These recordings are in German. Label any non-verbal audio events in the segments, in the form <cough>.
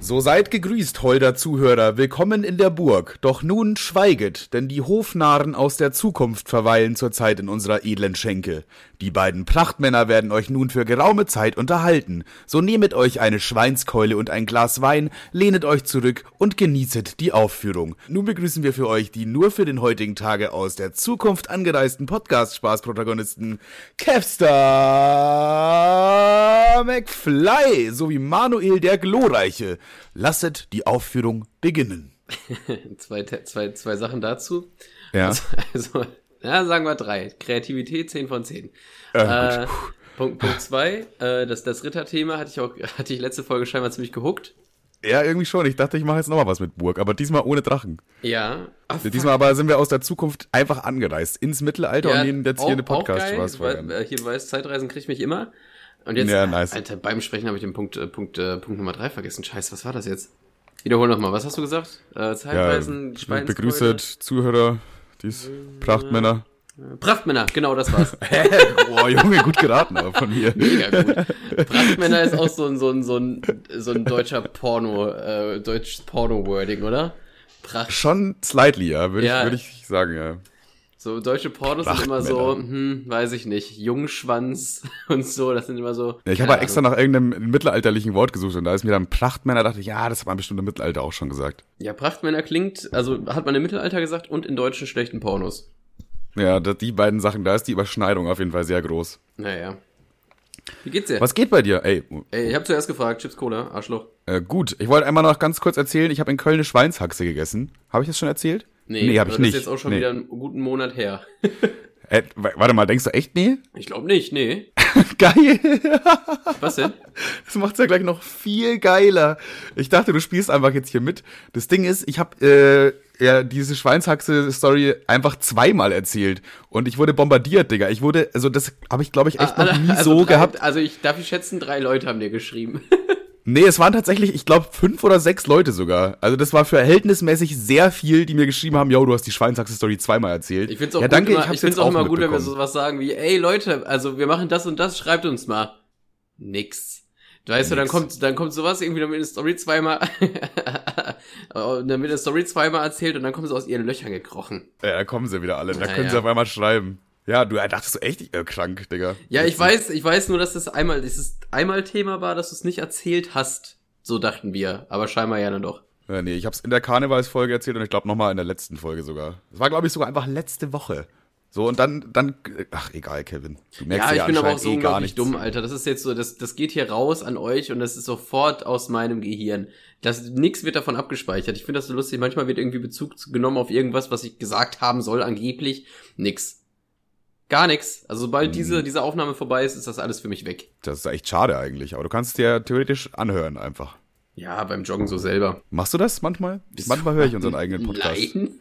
So seid gegrüßt, holder Zuhörer, willkommen in der Burg. Doch nun schweiget, denn die Hofnarren aus der Zukunft verweilen zurzeit in unserer edlen Schenke. Die beiden Prachtmänner werden euch nun für geraume Zeit unterhalten. So nehmet euch eine Schweinskeule und ein Glas Wein, lehnet euch zurück und genießet die Aufführung. Nun begrüßen wir für euch die nur für den heutigen Tage aus der Zukunft angereisten Podcast-Spaß-Protagonisten Kevstar McFly sowie Manuel der Glorreiche. Lasset die Aufführung beginnen. <laughs> zwei, zwei, zwei Sachen dazu. Ja. Also, also, ja, sagen wir drei. Kreativität 10 von 10. Äh, Äh, Punkt, Punkt zwei, äh, das, das Ritterthema hatte ich auch, hatte ich letzte Folge scheinbar ziemlich gehuckt. Ja, irgendwie schon. Ich dachte, ich mache jetzt nochmal was mit Burg, aber diesmal ohne Drachen. Ja. Ach, Diesmal aber sind wir aus der Zukunft einfach angereist. Ins Mittelalter und nehmen jetzt hier eine podcast geil, spaß weil, äh, Hier, du weißt, Zeitreisen kriegt mich immer. Und jetzt, Ja, nice. Alter, beim Sprechen habe ich den Punkt, äh, Punkt, äh, Punkt Nummer drei vergessen. Scheiße, was war das jetzt? Wiederhol nochmal, was hast du gesagt? Äh, Zeitreisen, Ja, begrüßet Zuhörer, dies Prachtmänner. Prachtmänner, genau das war's. <laughs> Boah, Junge, gut geraten aber von mir. Mega gut. Prachtmänner ist auch so ein, so ein, so ein, so ein deutscher Porno, äh, deutsches Porno-Wording, oder? Pracht. Schon slightly, ja, würde Ja. ich, würd ich sagen, ja. So deutsche Pornos sind immer so, hm, weiß ich nicht, Jungschwanz <laughs> und so, das sind immer so. ja ich habe extra nach irgendeinem mittelalterlichen Wort gesucht und da ist mir dann Prachtmänner, dachte ich, ja, das hat man bestimmt im Mittelalter auch schon gesagt. Ja, Prachtmänner klingt, also hat man im Mittelalter gesagt und in deutschen schlechten Pornos. Ja, das, die beiden Sachen, da ist die Überschneidung auf jeden Fall sehr groß. Naja. Wie geht's dir? Was geht bei dir? Ey, Ey, ich hab zuerst gefragt, Chips Cola, Arschloch. äh, gut, ich wollte einmal noch ganz kurz erzählen, ich habe in Köln eine Schweinshaxe gegessen. Habe ich das schon erzählt? Nee habe ich nicht. Das ist jetzt auch schon nee. wieder einen guten Monat her. <laughs> Äh, warte mal, denkst du echt nee? Ich glaube nicht, nee. <laughs> Geil. <laughs> Was denn? Das macht's ja gleich noch viel geiler. Ich dachte, du spielst einfach jetzt hier mit. Das Ding ist, ich habe äh, ja diese Schweinshaxe-Story einfach zweimal erzählt und ich wurde bombardiert, Digga. Ich wurde, also das habe ich, glaube ich, echt noch nie Also so drei, gehabt. Also ich darf ich schätzen, drei Leute haben dir geschrieben. Nee, es waren tatsächlich, ich glaube, fünf oder sechs Leute sogar. Also das war verhältnismäßig sehr viel, die mir geschrieben haben, yo, du hast die Schweinshaxe-Story zweimal erzählt. Ich find's auch ja, danke, immer, ich ich find's jetzt auch immer gut, wenn wir sowas sagen wie, ey Leute, also wir machen das und das, schreibt uns mal. Nix. Du weißt du, dann kommt, dann kommt sowas irgendwie, wird eine Story zweimal, <laughs> dann wird eine Story zweimal erzählt und dann kommen sie aus ihren Löchern gekrochen. Ja, da kommen sie wieder alle. Da Ja, können ja. sie auf einmal schreiben. Ja, du dachtest du echt, äh, krank, Digga. Ja, ich weiß, ich weiß nur, dass das einmal, dieses einmal Thema war, dass du es nicht erzählt hast. So dachten wir, aber scheinbar ja dann doch. Ja, nee, ich hab's in der Karnevalsfolge erzählt und ich glaube nochmal in der letzten Folge sogar. Das war, glaube ich, sogar einfach letzte Woche. So, und dann, dann, ach, egal, Kevin. Du merkst Ja, ja, ich bin aber auch so eh gar nichts. dumm, Alter. Das ist jetzt so, das, das geht hier raus an euch und das ist sofort aus meinem Gehirn. Das, nix wird davon abgespeichert. Ich finde das so lustig. Manchmal wird irgendwie Bezug zu- genommen auf irgendwas, was ich gesagt haben soll, angeblich. Nix. Gar nix. Also sobald Mhm. diese, diese Aufnahme vorbei ist, ist das alles für mich weg. Das ist echt schade eigentlich, aber du kannst es dir theoretisch anhören einfach. Ja, beim Joggen so selber. Machst du das manchmal? manchmal höre ich unseren <laughs> eigenen Podcast. Nein.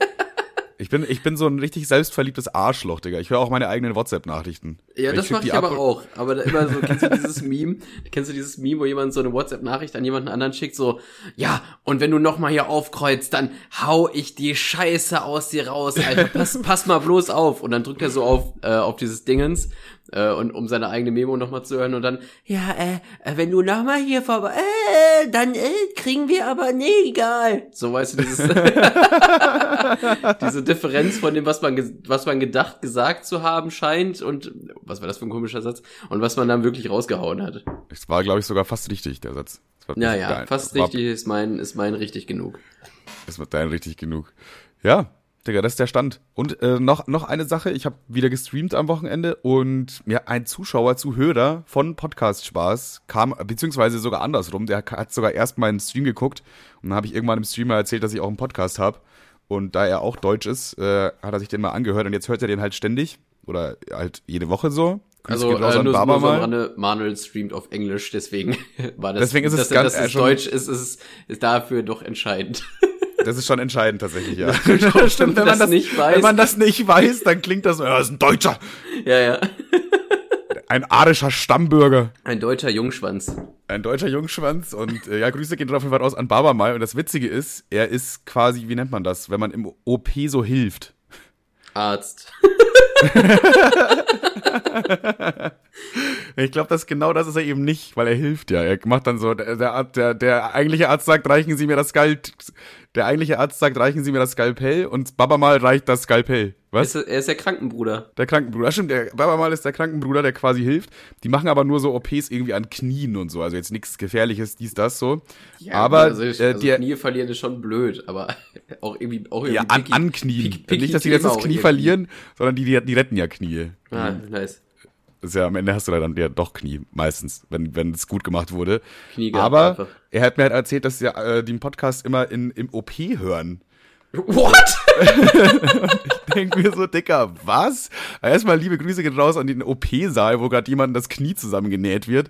Ich bin, ich bin so ein richtig selbstverliebtes Arschloch, Digga. Ich höre auch meine eigenen WhatsApp-Nachrichten. Ja, das schick mache ich ab aber auch. Aber da immer so, kennst du dieses Meme? <laughs> Kennst du dieses Meme, wo jemand so eine WhatsApp-Nachricht an jemanden anderen schickt, so, ja, und wenn du nochmal hier aufkreuzt, dann hau ich die Scheiße aus dir raus, Alter. Pass, pass mal bloß auf. Und dann drückt er so auf, äh, auf dieses Dingens, äh, und um seine eigene Memo nochmal zu hören und dann, ja, äh, wenn du nochmal hier vorbei, äh, dann äh, kriegen wir aber, nee, egal. So, weißt du, dieses, <laughs> diese Differenz von dem, was man, was man gedacht, gesagt zu haben scheint und, was war das für ein komischer Satz, und was man dann wirklich rausgehauen hat. Es war, glaube ich, sogar fast richtig, der Satz. War- Ja, fast richtig ist mein, ist mein richtig genug. Wird dein richtig genug. Ja, Digga, das ist der Stand. Und äh, noch, noch eine Sache, ich habe wieder gestreamt am Wochenende und mir ein Zuschauer, Zuhörer von Podcast Spaß kam, beziehungsweise sogar andersrum, der hat sogar erst meinen Stream geguckt und dann habe ich irgendwann im Stream mal erzählt, dass ich auch einen Podcast habe. Und da er auch deutsch ist, äh, hat er sich den mal angehört und jetzt hört er den halt ständig oder halt jede Woche so. Also, äh, nur, Baba nur so. Rande, Manuel streamt auf Englisch, deswegen <laughs> war das, Deswegen ist es dass, ganz- dass äh, es schon- Deutsch ist, ist, ist dafür doch entscheidend. <laughs> Das ist schon entscheidend tatsächlich, ja. <laughs> Wenn man das nicht weiß. Wenn man das nicht weiß, dann klingt das so, ja, das ist ein Deutscher. ja, ja. Ein arischer Stammbürger. Ein deutscher Jungschwanz. Ein deutscher Jungschwanz und äh, ja, Grüße gehen drauf jeden Fall raus an Baba mal. Und das Witzige ist, er ist quasi, wie nennt man das, wenn man im OP so hilft. Arzt. <laughs> ich glaube, das genau das ist er eben nicht, weil er hilft ja. Er macht dann so, der, der, der eigentliche Arzt sagt, reichen Sie mir das Skalp, der eigentliche Arzt sagt, reichen Sie mir das Skalpell und Baba mal reicht das Skalpell. Was? Er ist, er ist der Krankenbruder. Der Krankenbruder, stimmt, der Baba mal ist der Krankenbruder, der quasi hilft. Die machen aber nur so OPs irgendwie an Knien und so, also jetzt nichts Gefährliches, dies, das so. Ja, aber also, ich, äh, also der, Knie verlieren ist schon blöd, aber <laughs> auch irgendwie auch irgendwie Ja, an, picky, an Knien. Picky, picky Nicht, dass die jetzt das Knie verlieren, sondern die, die, die retten ja Knie. Ah, nice ist ja am Ende hast du dann ja doch Knie, meistens, wenn wenn es gut gemacht wurde. Knie Aber einfach. er hat mir halt erzählt, dass sie äh, den Podcast immer in, im OP hören. What? <laughs> ich denke mir so, Dicker, was? Erstmal liebe Grüße geht raus an den OP-Saal, wo gerade jemand das Knie zusammengenäht wird.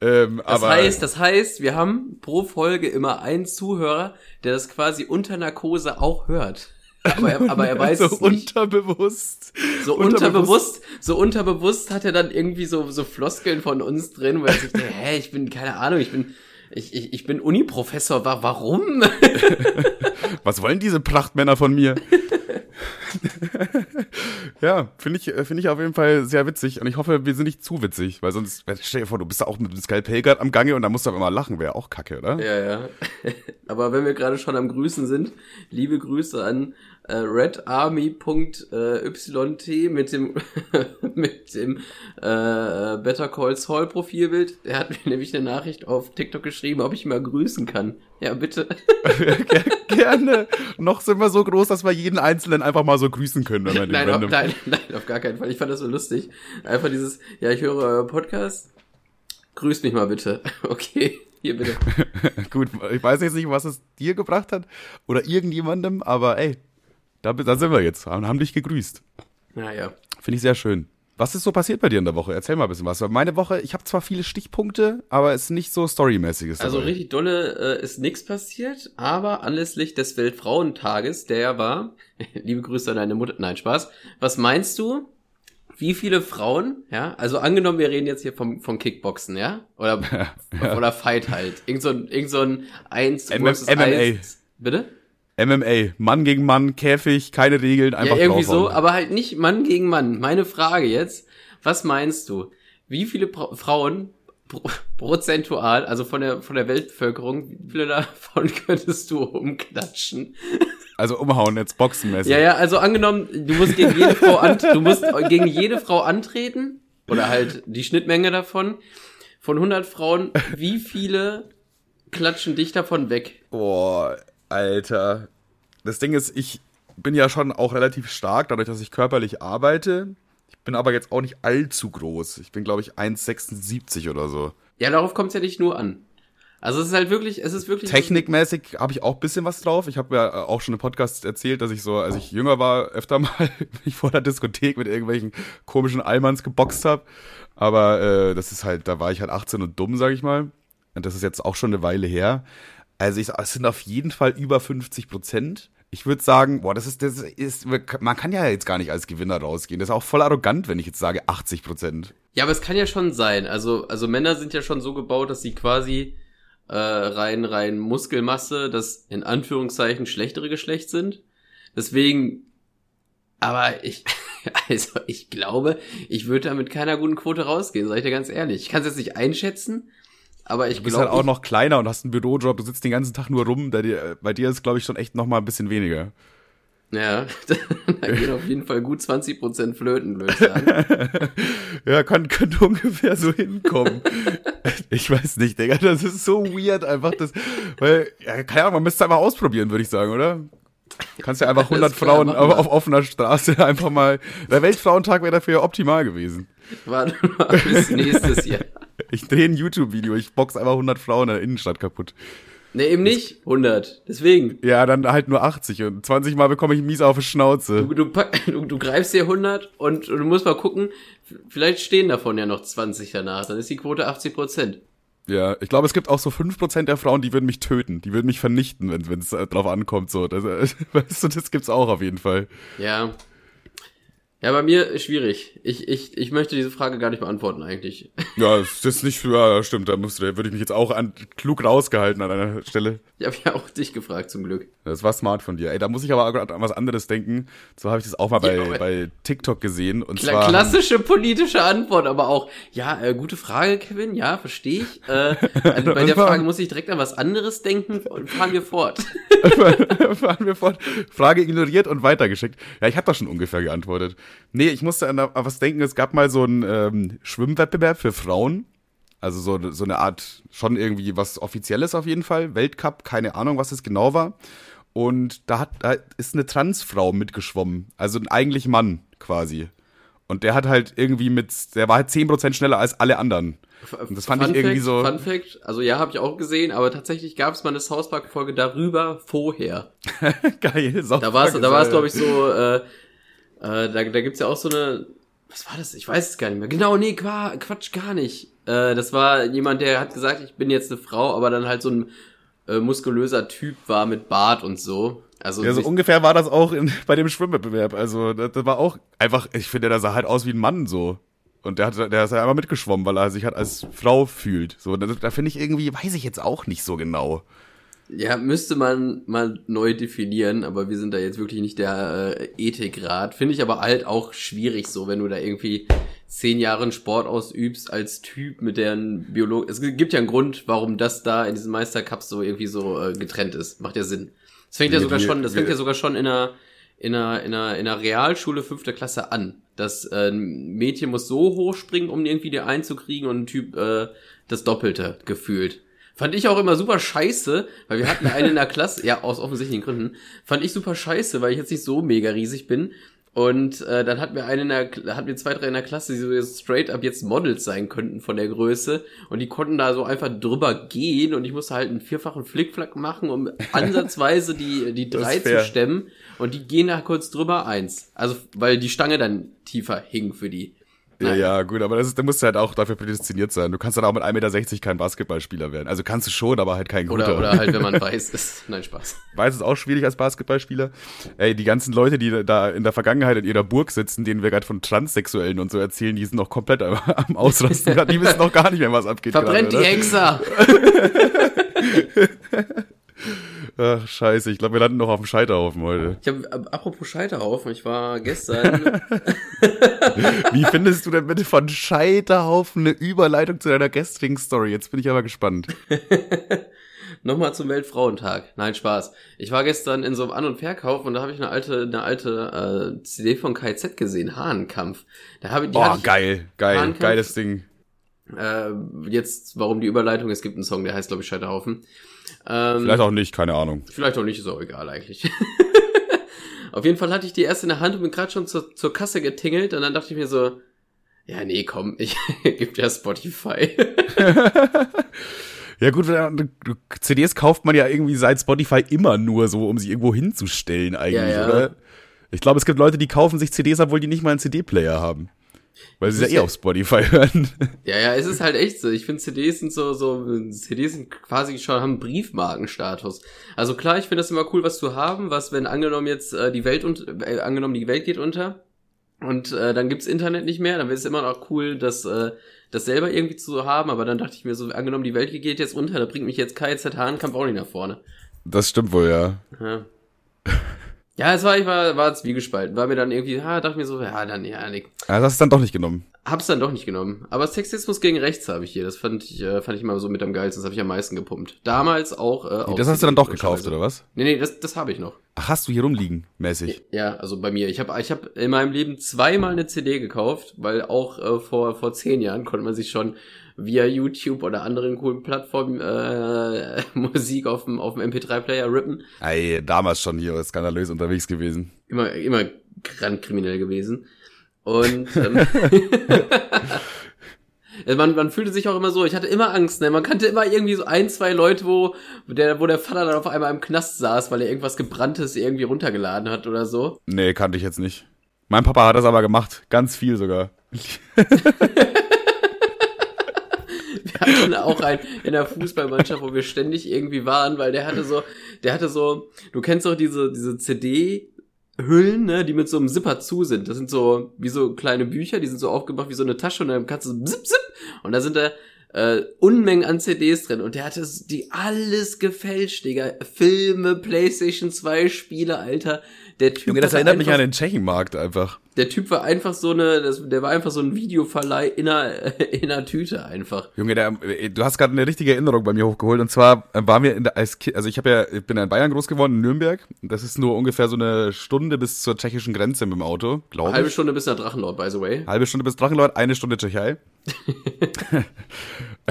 Ähm, das aber, heißt, das heißt, wir haben pro Folge immer einen Zuhörer, der das quasi unter Narkose auch hört. Aber er, aber er <laughs> weiß so es nicht. unterbewusst. So unterbewusst, so unterbewusst hat er dann irgendwie so, so Floskeln von uns drin, wo er sich denkt, <laughs> hä, ich bin, keine Ahnung, ich bin, ich, ich, ich bin Uniprofessor, warum? <laughs> Was wollen diese Prachtmänner von mir? <laughs> ja, finde ich, finde ich auf jeden Fall sehr witzig und ich hoffe, wir sind nicht zu witzig, weil sonst, stell dir vor, du bist da auch mit dem Skalpell gerade am Gange und da musst du aber immer lachen, wäre auch kacke, oder? Ja, ja. <laughs> aber wenn wir gerade schon am Grüßen sind, liebe Grüße an äh, redarmy.yt mit dem <laughs> mit dem äh, Better Call Saul Profilbild. Der hat mir nämlich eine Nachricht auf TikTok geschrieben, ob ich mal grüßen kann. Ja, bitte. <laughs> Gerne. Noch sind wir so groß, dass wir jeden Einzelnen einfach mal so grüßen können. Wenn wir nein, auf, nein, nein, auf gar keinen Fall. Ich fand das so lustig. Einfach dieses, ja, ich höre euer Podcast. Grüßt mich mal bitte. <laughs> Okay. Hier bitte. Gut, ich weiß jetzt nicht, was es dir gebracht hat oder irgendjemandem, aber ey, da, da sind wir jetzt, haben dich gegrüßt. Naja. Finde ich sehr schön. Was ist so passiert bei dir in der Woche? Erzähl mal ein bisschen was. Meine Woche, ich habe zwar viele Stichpunkte, aber es ist nicht so storymäßiges. Also richtig dolle äh, ist nichts passiert, aber anlässlich des Weltfrauentages, der war, <laughs> liebe Grüße an deine Mutter, nein, Spaß. Was meinst du, wie viele Frauen, ja, also angenommen, wir reden jetzt hier vom, vom Kickboxen, ja, oder, <laughs> ja. oder Fight halt, irgend so ein, irgend so ein 1 versus MMA. 1, bitte? MMA, Mann gegen Mann, Käfig, keine Regeln, einfach Ja, irgendwie draufhauen. so, aber halt nicht Mann gegen Mann. Meine Frage jetzt, was meinst du? Wie viele Pro Frauen pro <laughs> prozentual, also von der von der Weltbevölkerung, wie viele davon <laughs> könntest du umklatschen? Also umhauen jetzt boxenmäßig. Ja, ja, also angenommen, du musst gegen jede Frau an, du musst gegen jede Frau antreten oder halt die Schnittmenge davon von 100 Frauen, wie viele klatschen dich davon weg? Boah, Alter. Das Ding ist, ich bin ja schon auch relativ stark, dadurch, dass ich körperlich arbeite. Ich bin aber jetzt auch nicht allzu groß. Ich bin, glaube ich, 1,76 oder so. Ja, darauf kommt es ja nicht nur an. Also es ist halt wirklich, es ist wirklich. Technikmäßig habe ich auch ein bisschen was drauf. Ich habe ja auch schon im Podcast erzählt, dass ich so, als ich jünger war, öfter <laughs> mal mich vor der Diskothek mit irgendwelchen komischen Allmanns geboxt habe. Aber äh, das ist halt, da war ich halt 18 und dumm, sag ich mal. Und das ist jetzt auch schon eine Weile her. Also ich, es sind auf jeden Fall über 50 Prozent. Ich würde sagen, boah, das ist, das ist, man kann ja jetzt gar nicht als Gewinner rausgehen. Das ist auch voll arrogant, wenn ich jetzt sage 80 Prozent. Ja, aber es kann ja schon sein. Also, also Männer sind ja schon so gebaut, dass sie quasi äh, rein, rein Muskelmasse das in Anführungszeichen schlechtere Geschlecht sind. Deswegen, aber ich, <laughs> also ich glaube, ich würde da mit keiner guten Quote rausgehen, sag ich dir ganz ehrlich. Ich kann es jetzt nicht einschätzen, aber ich glaube. Du bist glaub, halt auch noch kleiner und hast einen Bürojob, du sitzt den ganzen Tag nur rum. Bei dir, ist, glaube ich, schon echt noch mal ein bisschen weniger. Ja, <laughs> da gehen auf jeden Fall gut 20% flöten, würde ich sagen. <laughs> ja, kann, könnte ungefähr so hinkommen. <laughs> ich weiß nicht, Digga, das ist so weird einfach, das, weil, ja, keine Ahnung, man müsste es einfach ausprobieren, würde ich sagen, oder? Du kannst ja einfach 100 Frauen auf, auf, offener Straße einfach mal, der Weltfrauentag wäre dafür ja optimal gewesen. Warte mal bis nächstes Jahr. Ich drehe ein YouTube-Video, ich box einfach 100 Frauen in der Innenstadt kaputt. Ne, eben nicht 100. Deswegen. Ja, dann halt nur 80 und 20 Mal bekomme ich mies auf die Schnauze. Du, du, <laughs> du, du greifst dir 100 und, und, du musst mal gucken, vielleicht stehen davon ja noch 20 danach, dann ist die Quote 80 Prozent. Ja, ich glaube, es gibt auch so 5% der Frauen, die würden mich töten, die würden mich vernichten, wenn es äh, drauf ankommt. So. Das, äh, <laughs> weißt du, das gibt's auch auf jeden Fall. Ja, Ja, bei mir ist schwierig. Ich, ich, ich möchte diese Frage gar nicht beantworten eigentlich. Ja, das ist nicht, ja, stimmt, da musst du, da würde ich mich jetzt auch an, klug rausgehalten an einer Stelle. Ich habe ja auch dich gefragt, zum Glück. Das war smart von dir. Ey, da muss ich aber an was anderes denken. So habe ich das auch mal bei, ja, bei TikTok gesehen. Und Kla zwar klassische politische Antwort, aber auch, ja, äh, gute Frage, Kevin, ja, verstehe ich. Äh, also bei <laughs> der Frage muss ich direkt an was anderes denken und fahren wir fort. <laughs> fahren wir fort. Frage ignoriert und weitergeschickt. Ja, ich habe da schon ungefähr geantwortet. Nee, ich musste an, was denken, es gab mal so einen ähm, Schwimmwettbewerb für Frauen. Also so, so eine Art, schon irgendwie was Offizielles auf jeden Fall. Weltcup, keine Ahnung, was es genau war. Und da, hat, da ist eine Transfrau mitgeschwommen. Also eigentlich Mann quasi. Und der hat halt irgendwie mit, der war halt 10% schneller als alle anderen. Und das fand Fun ich irgendwie Fact, so. Fun Fact, also ja, habe ich auch gesehen, aber tatsächlich gab es mal eine South Park Folge darüber vorher. <laughs> Geil, South Da war es, da war es glaube ich so, äh, äh, da, da gibt's ja auch so eine, was war das? Ich weiß es gar nicht mehr. Genau, nee, Quatsch, gar nicht. Äh, das war jemand, der hat gesagt, ich bin jetzt eine Frau, aber dann halt so ein äh, muskulöser Typ war mit Bart und so. Also ja, so ungefähr war das auch in, bei dem Schwimmwettbewerb. Also das, das war auch einfach, ich finde, der sah halt aus wie ein Mann so. Und der hat, der ist ja einmal mitgeschwommen, weil er sich halt als Frau fühlt. So, da, da finde ich irgendwie, weiß ich jetzt auch nicht so genau. Ja, müsste man mal neu definieren, aber wir sind da jetzt wirklich nicht der äh, Ethikrat. Finde ich aber halt auch schwierig so, wenn du da irgendwie zehn Jahre Sport ausübst als Typ mit deren Biolog. Es gibt ja einen Grund, warum das da in diesem Meistercup so irgendwie so äh, getrennt ist. Macht ja Sinn. Das fängt ja sogar schon, das fängt ja sogar schon in einer, in einer, in einer, in einer Realschule fünfter Klasse an. Das äh, ein Mädchen muss so hoch springen, um irgendwie die einzukriegen und ein Typ äh, das Doppelte gefühlt. Fand ich auch immer super scheiße, weil wir hatten einen in der Klasse, ja, aus offensichtlichen Gründen, fand ich super scheiße, weil ich jetzt nicht so mega riesig bin. Und äh, dann hatten wir einen in der, hatten wir zwei, drei in der Klasse, die so straight up jetzt Models sein könnten von der Größe. Und die konnten da so einfach drüber gehen und ich musste halt einen vierfachen Flickflack machen, um ansatzweise die, die drei zu stemmen. Und die gehen da kurz drüber eins. Also, weil die Stange dann tiefer hing für die. Ja, ja, gut, aber das ist, da musst du halt auch dafür prädestiniert sein. Du kannst dann auch mit 1,60 Meter kein Basketballspieler werden. Also kannst du schon, aber halt kein guter. Oder, oder halt, wenn man <laughs> weiß ist. Nein, Spaß. Weiß ist auch schwierig als Basketballspieler. Ey, die ganzen Leute, die da in der Vergangenheit in ihrer Burg sitzen, denen wir gerade von Transsexuellen und so erzählen, die sind noch komplett am, am Ausrasten. <laughs> die wissen noch gar nicht mehr, was abgeht. Verbrennt grade, die Hexer! <laughs> Ach, scheiße, ich glaube, wir landen noch auf dem Scheiterhaufen heute. Ich habe, apropos Scheiterhaufen, ich war gestern. <laughs> Wie findest du denn bitte von Scheiterhaufen eine Überleitung zu deiner gestrigen Story? Jetzt bin ich aber gespannt. <laughs> Nochmal zum Weltfrauentag. Nein, Spaß. Ich war gestern in so einem An- und Verkauf und da habe ich eine alte, eine alte äh, CD von KZ gesehen, Hahnenkampf. Da habe ich, oh, geil, geil, geiles Ding. Äh, jetzt, warum die Überleitung? Es gibt einen Song, der heißt, glaube ich, Scheiterhaufen. Ähm, vielleicht auch nicht, keine Ahnung. Vielleicht auch nicht, ist auch egal eigentlich. <laughs> Auf jeden Fall hatte ich die erst in der Hand und bin gerade schon zur, zur Kasse getingelt und dann dachte ich mir so, ja, nee, komm, ich <laughs> gebe dir Spotify. <laughs> ja gut, CDs kauft man ja irgendwie seit Spotify immer nur so, um sie irgendwo hinzustellen eigentlich, ja, ja. oder? Ich glaube, es gibt Leute, die kaufen sich CDs, obwohl die nicht mal einen CD-Player haben. Weil sie ja eh auf Spotify <laughs> hören. Ja, ja, es ist halt echt so. Ich finde CDs sind so, so, CDs sind quasi schon, haben Briefmarkenstatus. Also klar, ich finde das immer cool, was zu haben, was, wenn angenommen jetzt äh, die Welt und äh, angenommen die Welt geht unter und äh, dann gibt's Internet nicht mehr, dann wäre es immer noch cool, das, äh, das selber irgendwie zu haben, aber dann dachte ich mir so, angenommen die Welt geht jetzt unter, da bringt mich jetzt KZ Hahnkampf auch nicht nach vorne. Das stimmt wohl, ja. Ja. <laughs> Ja, es war, ich war, war zwiegespalten. War mir dann irgendwie, ha, dachte mir so, ja, dann, ja, nee. Ja, das ist dann doch nicht genommen. Hab's dann doch nicht genommen. Aber Sexismus gegen Rechts habe ich hier. Das fand ich, äh, fand ich immer so mit am geilsten. Das habe ich am meisten gepumpt. Damals auch. Äh, nee, das hast du dann doch gekauft, oder was? Nee, nee, das, das habe ich noch. Ach, hast du hier rumliegen, mäßig? Ja, also bei mir. Ich habe ich hab in meinem Leben zweimal eine CD gekauft, weil auch äh, vor, vor zehn Jahren konnte man sich schon via YouTube oder anderen coolen Plattformen äh, <laughs> Musik auf dem, auf dem MP3-Player rippen. Ey, damals schon hier skandalös unterwegs gewesen. Immer, immer kriminell gewesen. Und <laughs> ähm, <laughs> man, man fühlte sich auch immer so, ich hatte immer Angst, ne? Man kannte immer irgendwie so ein, zwei Leute, wo der, wo der Vater dann auf einmal im Knast saß, weil er irgendwas Gebranntes irgendwie runtergeladen hat oder so. Nee, kannte ich jetzt nicht. Mein Papa hat das aber gemacht. Ganz viel sogar. Hatten auch einen in der Fußballmannschaft, wo wir ständig irgendwie waren, weil der hatte so, der hatte so, du kennst doch diese, diese CD, Hüllen, ne, die mit so einem Zipper zu sind. Das sind so wie so kleine Bücher, die sind so aufgemacht wie so eine Tasche und dann kannst du so zip, zip und da sind da äh, Unmengen an CDs drin und der hatte die alles gefälscht, Digga. Filme, Playstation 2 Spiele, Alter. Der Typ Junge, das erinnert mich einfach- an den Tschechenmarkt einfach. Der Typ war einfach so eine, das, der war einfach so ein Videoverleih in einer, <laughs> in einer Tüte einfach. Junge, der, äh, du hast gerade eine richtige Erinnerung bei mir hochgeholt. Und zwar äh, waren wir in der, als Ki also ich habe ja, ich bin ja in Bayern groß geworden, in Nürnberg. Das ist nur ungefähr so eine Stunde bis zur tschechischen Grenze mit dem Auto, glaube ich. Halbe Stunde bis nach Drachenlord, by the way. Halbe Stunde bis Drachenlord, eine Stunde Tschechei. <laughs>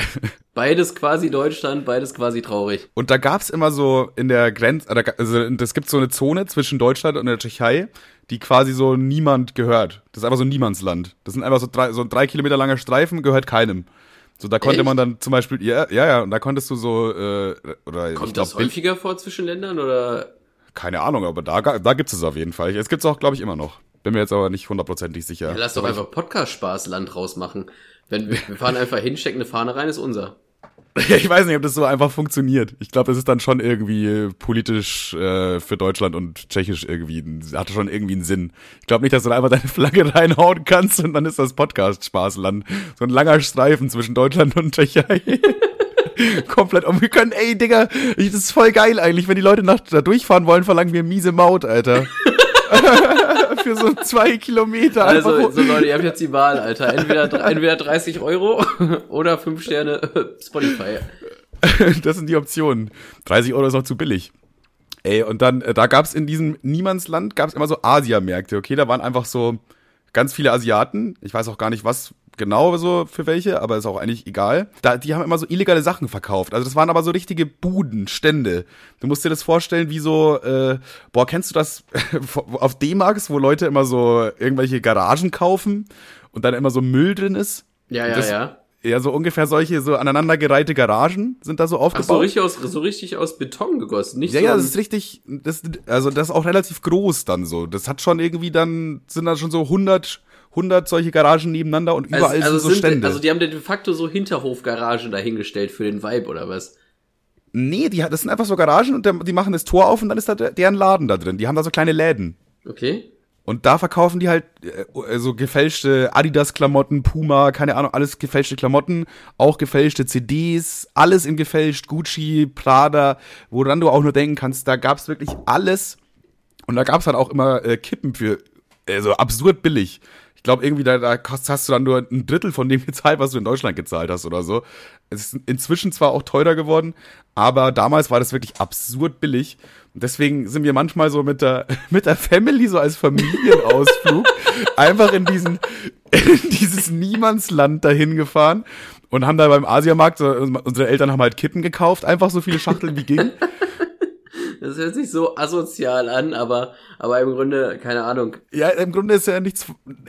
<laughs> Beides quasi Deutschland, beides quasi traurig. Und da gab's immer so in der Grenze, also es gibt so eine Zone zwischen Deutschland und der Tschechei, die quasi so niemand gehört. Das ist einfach so ein Niemandsland. Das sind einfach so drei, so ein drei Kilometer langer Streifen, gehört keinem. So, da konnte Echt? man dann zum Beispiel, ja, ja, ja, und da konntest du so, äh, oder Kommt ich das glaub, häufiger vor zwischen Ländern oder? keine Ahnung, aber da, da gibt's es auf jeden Fall. Es gibt's auch, glaube ich, immer noch. Bin mir jetzt aber nicht hundertprozentig sicher. Ja, lass doch Aber einfach Podcast-Spaß-Land rausmachen. Wenn wir, wir fahren einfach hin, stecken eine Fahne rein, ist unser. <laughs> Ich weiß nicht, ob das so einfach funktioniert. Ich glaube, das ist dann schon irgendwie politisch äh, für Deutschland und Tschechisch irgendwie, hatte schon irgendwie einen Sinn. Ich glaube nicht, dass du da einfach deine Flagge <laughs> reinhauen kannst und dann ist das Podcast-Spaßland. So ein langer Streifen zwischen Deutschland und Tschechei. <laughs> Komplett um. Wir können, ey, Digga, ich, das ist voll geil eigentlich. Wenn die Leute nach, da durchfahren wollen, verlangen wir miese Maut, Alter. <laughs> Für so zwei Kilometer. Also, so Leute, ihr habt jetzt die Wahl, Alter. Entweder, entweder 30 Euro <laughs> oder 5 Sterne <laughs> Spotify. das sind die Optionen. 30 Euro ist noch zu billig. Ey, und dann, äh, da gab's in diesem Niemandsland, gab's immer so Asiamärkte, okay? Da waren einfach so ganz viele Asiaten. Ich weiß auch gar nicht, was genau so für welche, aber ist auch eigentlich egal. Da, die haben immer so illegale Sachen verkauft. Also das waren aber so richtige Buden, Stände. Du musst dir das vorstellen, wie so, äh, boah, kennst du das <laughs> auf D-Marks, wo Leute immer so irgendwelche Garagen kaufen und dann immer so Müll drin ist? Ja, ja, Das- ja. Ja, so ungefähr solche so aneinandergereihte Garagen sind da so Ach, aufgebaut. so richtig aus, so richtig aus Beton gegossen, nicht Ja, so ja, das ist richtig, das, also das ist auch relativ groß dann so. Das hat schon irgendwie dann, sind da schon so 100, 100 solche Garagen nebeneinander und überall also, also sind so sind, Stände. Also die haben de facto so Hinterhofgaragen dahingestellt für den Vibe oder was? nee, die, das sind einfach so Garagen und der, die machen das Tor auf und dann ist da der- deren Laden da drin. Die haben da so kleine Läden. Okay. Und da verkaufen die halt äh, so gefälschte Adidas-Klamotten, Puma, keine Ahnung, alles gefälschte Klamotten, auch gefälschte CDs, alles in gefälscht, Gucci, Prada, woran du auch nur denken kannst, da gab's wirklich alles. Und da gab's dann auch immer äh, Kippen für äh, so absurd billig. Ich glaube, irgendwie da, da hast du dann nur ein Drittel von dem <laughs> gezahlt, was du in Deutschland gezahlt hast oder so. Es ist inzwischen zwar auch teurer geworden, aber damals war das wirklich absurd billig. Und deswegen sind wir manchmal so mit der, <laughs> mit der Family, so als Familienausflug, <laughs> einfach in diesen, in dieses Niemandsland dahin gefahren und haben da beim Asiamarkt, so, unsere Eltern haben halt Kippen gekauft, einfach so viele Schachteln wie ging. Das hört sich so asozial an, aber, aber im Grunde, keine Ahnung. Ja, im Grunde ist ja nichts,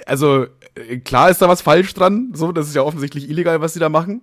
also äh, klar ist da was falsch dran, so, das ist ja offensichtlich illegal, was sie da machen.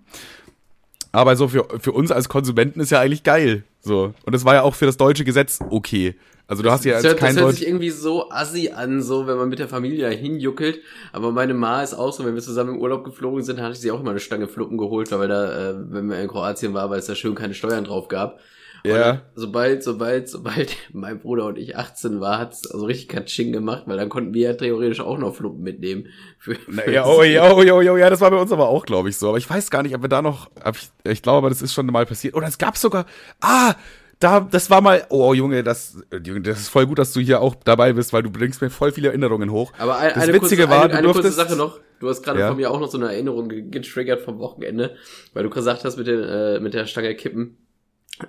Aber so für, für uns als Konsumenten ist ja eigentlich geil, so. Und das war ja auch für das deutsche Gesetz okay. Also du hast ja jetzt hört, das kein hört sich irgendwie so assi an, so wenn man mit der Familie hinjuckelt. Aber meine Ma ist auch so, wenn wir zusammen im Urlaub geflogen sind, hatte ich sie auch immer eine Stange Fluppen geholt, weil da, äh, wenn wir in Kroatien waren, weil es da schön keine Steuern drauf gab. Ja. Und sobald, sobald, sobald <laughs> mein Bruder und ich 18 war, hat's also richtig Katsching gemacht, weil dann konnten wir ja theoretisch auch noch Fluppen mitnehmen. Für, für Na, <laughs> ja, oh, ja, oh, ja, ja, ja, das war bei uns aber auch, glaube ich, so. Aber ich weiß gar nicht, ob wir da noch, ich, ich glaube, aber das ist schon mal passiert. Oder es gab sogar, ah, da, das war mal, oh Junge, das, Junge, das ist voll gut, dass du hier auch dabei bist, weil du bringst mir voll viele Erinnerungen hoch. Aber ein, das eine, Witzige kurze, war, eine, eine kurze durftest, Sache noch. Du hast gerade Ja. von mir auch noch so eine Erinnerung ge- getriggert vom Wochenende, weil du gesagt hast mit, den, äh, mit der Stange Kippen.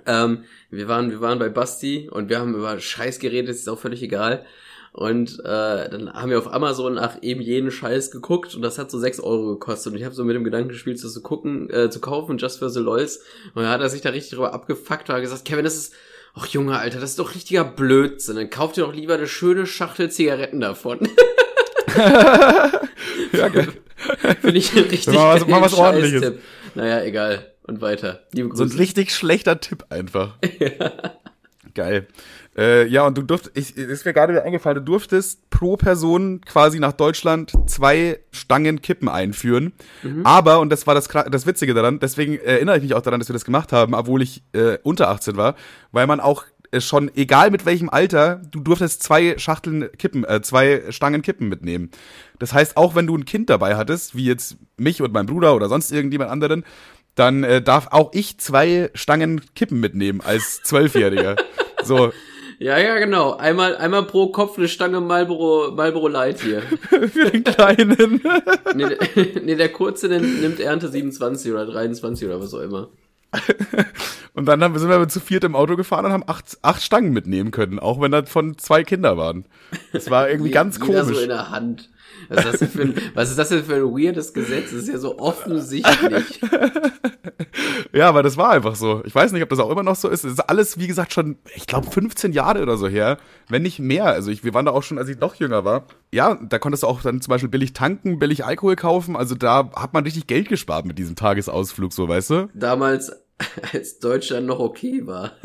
Ähm, wir waren, wir waren bei Basti und wir haben über Scheiß geredet, ist auch völlig egal. Und äh, dann haben wir auf Amazon nach eben jeden Scheiß geguckt und das hat so 6 Euro gekostet. Und ich habe so mit dem Gedanken gespielt, das zu gucken, äh, zu kaufen, just for the lols. Und dann hat er sich da richtig drüber abgefuckt und hat gesagt, Kevin, das ist, ach Junge, Alter, das ist doch richtiger Blödsinn. Dann kauft ihr doch lieber eine schöne Schachtel Zigaretten davon. <laughs> <laughs> ja, geil. Finde ich richtig Mal was- mal was Ordentliches. Naja, egal. Und weiter. Liebe So ein Grüße. richtig schlechter Tipp einfach. <laughs> Geil. Äh, ja, und du durft, ich, ist mir gerade wieder eingefallen, du durftest pro Person quasi nach Deutschland zwei Stangen Kippen einführen. Aber, und das war das, das Witzige daran, deswegen erinnere ich mich auch daran, dass wir das gemacht haben, obwohl ich äh, unter 18 war, weil man auch äh, schon, egal mit welchem Alter, du durftest zwei Schachteln Kippen, äh, zwei Stangen Kippen mitnehmen. Das heißt, auch wenn du ein Kind dabei hattest, wie jetzt mich und mein Bruder oder sonst irgendjemand anderen, dann äh, darf auch ich zwei Stangen Kippen mitnehmen als Zwölfjähriger. so. <laughs> Ja, ja, genau. Einmal, einmal pro Kopf eine Stange Marlboro, Marlboro Light hier. <laughs> Für den Kleinen. <laughs> nee, nee, der Kurze nimmt Ernte 27 oder 23 oder was auch immer. und dann haben, sind wir zu viert im Auto gefahren und haben acht, acht Stangen mitnehmen können, auch wenn das von zwei Kinder waren. Das war irgendwie ganz komisch. so in der Hand. Was ist, das ein, was ist das denn für ein weirdes Gesetz? Das ist ja so offensichtlich. <laughs> ja, aber das war einfach so. Ich weiß nicht, ob das auch immer noch so ist. Es ist alles, wie gesagt, schon, ich glaube, 15 Jahre oder so her, wenn nicht mehr. Also ich, wir waren da auch schon, als ich noch jünger war. Ja, da konntest du auch dann zum Beispiel billig tanken, billig Alkohol kaufen. Also da hat man richtig Geld gespart mit diesem Tagesausflug, so weißt du? Damals, <laughs> als Deutschland noch okay war. <laughs>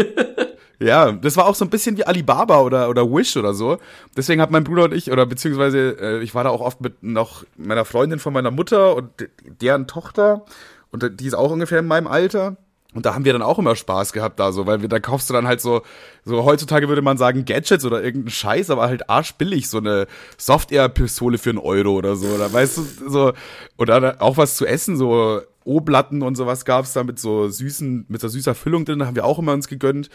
Ja, das war auch so ein bisschen wie Alibaba oder, oder Wish oder so. Deswegen hat mein Bruder und ich, oder beziehungsweise äh, ich war da auch oft mit noch meiner Freundin von meiner Mutter und deren Tochter. Und die ist auch ungefähr in meinem Alter. Und da haben wir dann auch immer Spaß gehabt da so, weil wir, da kaufst du dann halt so, so heutzutage würde man sagen Gadgets oder irgendeinen Scheiß, aber halt arschbillig, so eine Software-Pistole für einen Euro oder so, oder weißt du, so, oder auch was zu essen, so O-Blatten und sowas gab's da mit so süßen, mit so süßer Füllung drin, haben wir auch immer uns gegönnt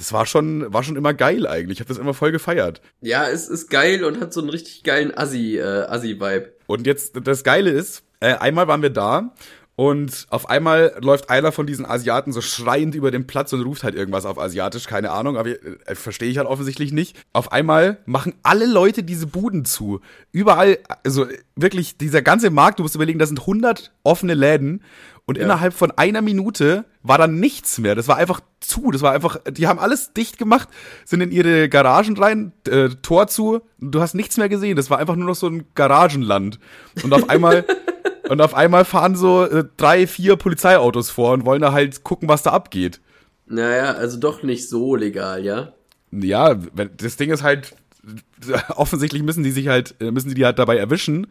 das war schon, war schon immer geil eigentlich. Ich habe das immer voll gefeiert. Ja, es ist geil und hat so einen richtig geilen Assi, äh, Assi-Vibe. Und jetzt, das Geile ist, äh, einmal waren wir da und auf einmal läuft einer von diesen Asiaten so schreiend über den Platz und ruft halt irgendwas auf Asiatisch, keine Ahnung, aber äh, verstehe ich halt offensichtlich nicht. Auf einmal machen alle Leute diese Buden zu. Überall, also wirklich, dieser ganze Markt, du musst überlegen, da sind 100 offene Läden und ja. innerhalb von einer Minute war dann nichts mehr. Das war einfach zu. Das war einfach, die haben alles dicht gemacht, sind in ihre Garagen rein, äh, Tor zu. Du hast nichts mehr gesehen. Das war einfach nur noch so ein Garagenland. Und auf einmal, <laughs> und auf einmal fahren so äh, drei, vier Polizeiautos vor und wollen da halt gucken, was da abgeht. Naja, also doch nicht so legal, ja? Ja, das Ding ist halt, <laughs> offensichtlich müssen die sich halt, äh, müssen die die halt dabei erwischen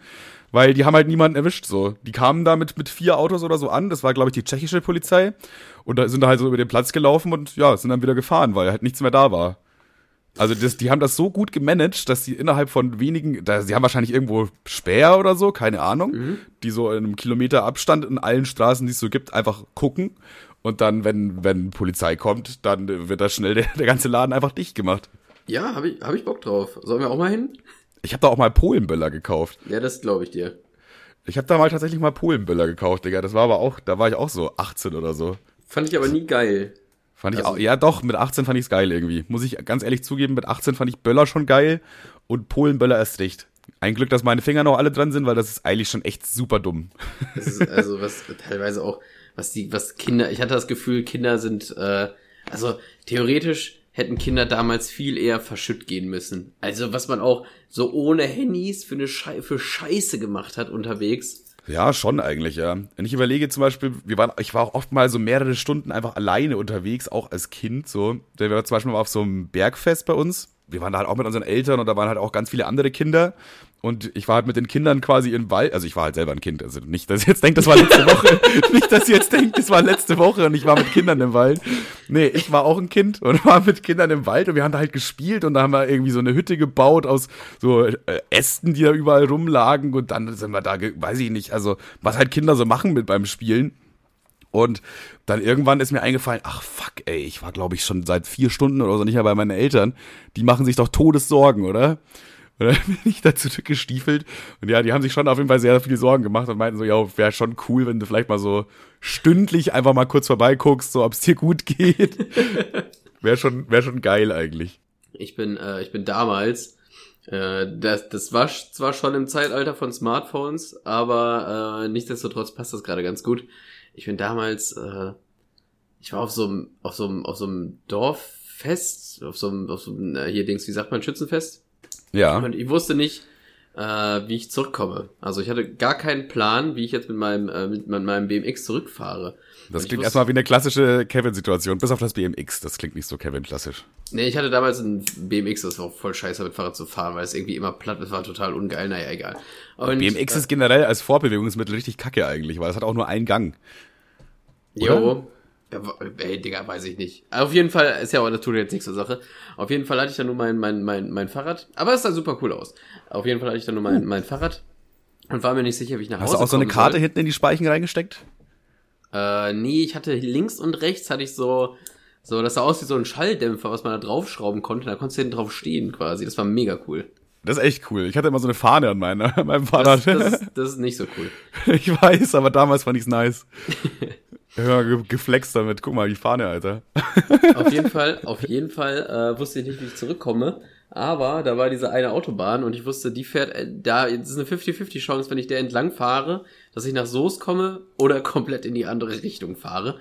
weil die haben halt niemanden erwischt so. Die kamen da mit, mit vier Autos oder so an, das war glaube ich die tschechische Polizei und da sind da halt so über den Platz gelaufen und ja, sind dann wieder gefahren, weil halt nichts mehr da war. Also das, die haben das so gut gemanagt, dass sie innerhalb von wenigen, da, sie haben wahrscheinlich irgendwo Späher oder so, keine Ahnung, mhm. die so in einem Kilometer Abstand in allen Straßen, die es so gibt, einfach gucken und dann, wenn, wenn Polizei kommt, dann wird da schnell der, der ganze Laden einfach dicht gemacht. Ja, habe ich, hab ich Bock drauf. Sollen wir auch mal hin? Ich habe da auch mal Polenböller gekauft. Ja, das glaube ich dir. Ich habe da mal tatsächlich mal Polenböller gekauft, Digga. Das war aber auch, da war ich auch so 18 oder so. Fand ich aber nie geil. Fand ich also, auch, ja doch, mit 18 fand ich's geil irgendwie. Muss ich ganz ehrlich zugeben, mit 18 fand ich Böller schon geil und Polenböller erst recht. Ein Glück, dass meine Finger noch alle dran sind, weil das ist eigentlich schon echt super dumm. Das ist also was teilweise auch, was die, was Kinder, ich hatte das Gefühl, Kinder sind, äh, also theoretisch hätten Kinder damals viel eher verschütt gehen müssen. Also was man auch so ohne Handys für eine Schei für Scheiße gemacht hat unterwegs. Ja, schon eigentlich, ja. Wenn ich überlege zum Beispiel, wir waren, ich war auch oft mal so mehrere Stunden einfach alleine unterwegs, auch als Kind so. Der war zum Beispiel mal auf so einem Bergfest bei uns. Wir waren da halt auch mit unseren Eltern und da waren halt auch ganz viele andere Kinder. Und ich war halt mit den Kindern quasi im Wald, also ich war halt selber ein Kind, also nicht, dass ihr jetzt denkt, das war letzte Woche, <laughs> nicht, dass ihr jetzt denkt, das war letzte Woche und ich war mit Kindern im Wald. Nee, ich war auch ein Kind und <laughs> war mit Kindern im Wald und wir haben da halt gespielt und da haben wir irgendwie so eine Hütte gebaut aus so äh, Ästen, die da überall rumlagen und dann sind wir da, weiß ich nicht, also was halt Kinder so machen mit beim Spielen. Und dann irgendwann ist mir eingefallen, ach fuck, ey, ich war glaube ich schon seit vier Stunden oder so nicht mehr bei meinen Eltern. Die machen sich doch Todessorgen, oder? Und <laughs> dann bin ich da zurückgestiefelt. Und ja, die haben sich schon auf jeden Fall sehr viel Sorgen gemacht und meinten so, ja, wäre schon cool, wenn du vielleicht mal so stündlich einfach mal kurz vorbeiguckst, so ob es dir gut geht. <laughs> wäre schon, wäre schon geil eigentlich. Ich bin, äh, ich bin damals, äh, das, das war zwar schon im Zeitalter von Smartphones, aber äh, nichtsdestotrotz passt das gerade ganz gut. Ich bin damals, äh, ich war auf so einem, auf so einem, auf so einem Dorffest, auf so einem, auf so einem, äh, hier Dings, wie sagt man, Schützenfest? Ja. Und ich wusste nicht, äh, wie ich zurückkomme. Also ich hatte gar keinen Plan, wie ich jetzt mit meinem, äh, mit meinem BMX zurückfahre. Das klingt erstmal wie eine klassische Kevin-Situation, bis auf das BMX. Das klingt nicht so Kevin-klassisch. Nee, ich hatte damals ein BMX, das war auch voll scheiße mit Fahrrad zu fahren, weil es irgendwie immer platt ist, war total ungeil, naja, egal. Und, BMX äh, ist generell als Vorbewegungsmittel richtig kacke eigentlich, weil es hat auch nur einen Gang. Jo, Ja, ey, Digga, weiß ich nicht. Auf jeden Fall, ist ja auch, das tut jetzt nichts zur Sache. Auf jeden Fall hatte ich dann nur mein, mein, mein, mein Fahrrad. Aber es sah super cool aus. Auf jeden Fall hatte ich dann nur mein, mein Fahrrad. Und war mir nicht sicher, wie ich nach Hast Hause du auch so eine Karte soll. hinten in die Speichen reingesteckt? Äh, nee, ich hatte links und rechts hatte ich so, so, das sah aus wie so ein Schalldämpfer, was man da draufschrauben konnte. Da konntest du hinten drauf stehen quasi. Das war mega cool. Das ist echt cool. Ich hatte immer so eine Fahne an, meiner, an <laughs> meinem Fahrrad. Das, das, das ist nicht so cool. <laughs> ich weiß, aber damals fand ich's nice. <laughs> Ja, ge- geflext damit. Guck mal, die Fahne, Alter. Auf jeden Fall, auf jeden Fall äh, wusste ich nicht, wie ich zurückkomme. Aber da war diese eine Autobahn und ich wusste, die fährt, äh, da ist eine 50-50 Chance, wenn ich der entlang fahre, dass ich nach Soest komme oder <laughs> komplett in die andere Richtung fahre.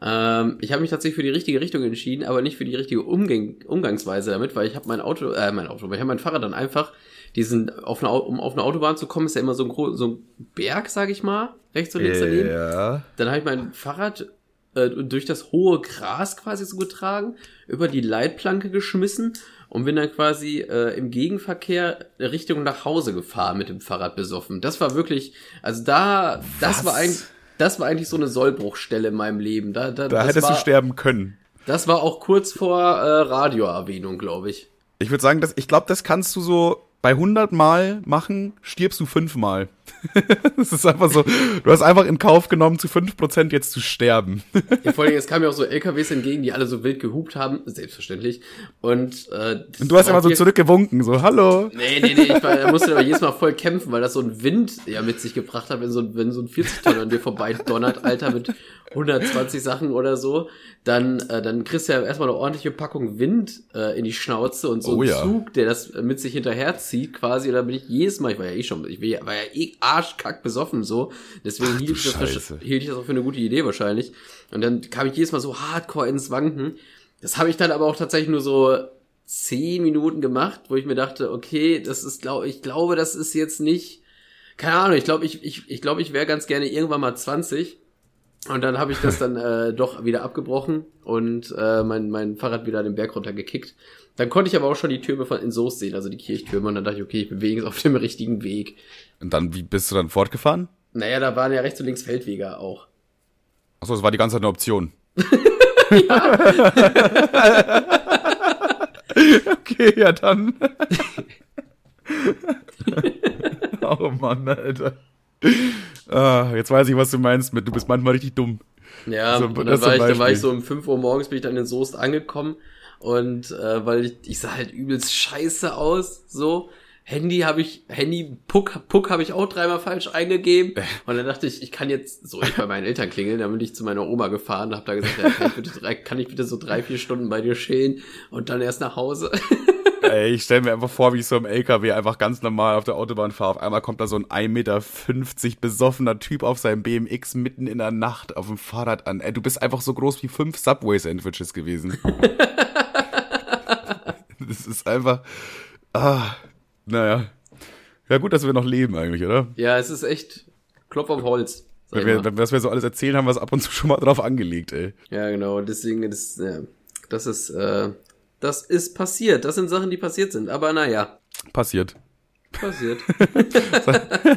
Ähm, ich habe mich tatsächlich für die richtige Richtung entschieden, aber nicht für die richtige Umgang Umgangsweise damit, weil ich habe mein Auto, äh, mein Auto, weil ich habe mein Fahrrad dann einfach diesen, auf eine, um auf eine Autobahn zu kommen, ist ja immer so ein, so ein Berg, sag ich mal, rechts und links daneben. Ja. Dann habe ich mein Fahrrad äh, durch das hohe Gras quasi so getragen, über die Leitplanke geschmissen und bin dann quasi äh, im Gegenverkehr Richtung nach Hause gefahren mit dem Fahrrad besoffen. Das war wirklich, also da, das Was? war eigentlich, das war eigentlich so eine Sollbruchstelle in meinem Leben. Da, da, Da das hättest war, du sterben können. Das war auch kurz vor äh, Radioerwähnung, glaube ich. Ich würde sagen, dass, ich glaube, das kannst du so bei 100 Mal machen, stirbst du fünfmal. <laughs> das ist einfach so, du hast einfach in Kauf genommen, zu 5% jetzt zu sterben. Ja, vor allem, es kamen ja auch so LKWs entgegen, die alle so wild gehupt haben, selbstverständlich. Und, äh, Und du hast immer so zurückgewunken, so, hallo. Nee, nee, nee, ich war, musste aber jedes Mal voll kämpfen, weil das so ein Wind ja mit sich gebracht hat, wenn so, ein- wenn so ein 40-Tonner an dir vorbei donnert, Alter, mit 120 Sachen oder so, dann, äh, dann kriegst du ja erstmal eine ordentliche Packung Wind äh, in die Schnauze und so Oh ein ja. Zug, der das mit sich hinterherzieht quasi, und da bin ich jedes Mal, ich war ja eh schon, ich war ja eh arschkack besoffen so, deswegen hielt, ich das hielt ich das auch für eine gute Idee wahrscheinlich. Und dann kam ich jedes Mal so hardcore ins Wanken. Das habe ich dann aber auch tatsächlich nur so zehn Minuten gemacht, wo ich mir dachte, okay, das ist, glaube ich, glaube, das ist jetzt nicht, keine Ahnung, ich glaube, ich, ich, ich glaube, ich wäre ganz gerne irgendwann mal 20. Und dann habe ich das dann <laughs> äh, doch wieder abgebrochen und äh, mein, mein Fahrrad wieder den Berg runtergekickt. Dann konnte ich aber auch schon die Türme von in Soest sehen, also die Kirchtürme, und dann dachte ich, okay, ich bewege es auf dem <laughs> richtigen Weg. Und dann, wie bist du dann fortgefahren? Naja, da waren ja rechts und links Feldwege auch. Achso, das war die ganze Zeit eine Option. <laughs> <laughs> okay, ja dann. <laughs> oh Mann, Alter. Ah, jetzt weiß ich, was du meinst mit, du bist manchmal richtig dumm. Ja, So, und dann war, ich, dann war ich so um 5 Uhr morgens bin ich dann in Soest angekommen und äh, weil ich, ich sah halt übelst scheiße aus, so. Handy habe ich, Handy, Puck, Puck habe ich auch dreimal falsch eingegeben. Und dann dachte ich, ich kann jetzt so ich bei meinen Eltern klingeln. Dann bin ich zu meiner Oma gefahren und habe da gesagt, ja, kann, ich bitte, drei- kann ich bitte so drei, vier Stunden bei dir chillen und dann erst nach Hause. <laughs> Ey, ich stell mir einfach vor, wie ich so im LKW einfach ganz normal auf der Autobahn fahre. Auf einmal kommt da so ein 1,50 Meter besoffener Typ auf seinem BMX mitten in der Nacht auf dem Fahrrad an. Ey, du bist einfach so groß wie fünf Subway-Sandwiches gewesen. <laughs> das ist einfach. Ah, naja. Ja, gut, dass wir noch leben eigentlich, oder? ja, es ist echt Klopf auf Holz. Wenn wir, was wir so alles erzählen, haben wir es ab und zu schon mal drauf angelegt, ey. Ja, genau. Deswegen, das, ja, das ist, äh, das ist passiert. Das sind Sachen, die passiert sind. Aber naja, Passiert. passiert. <laughs>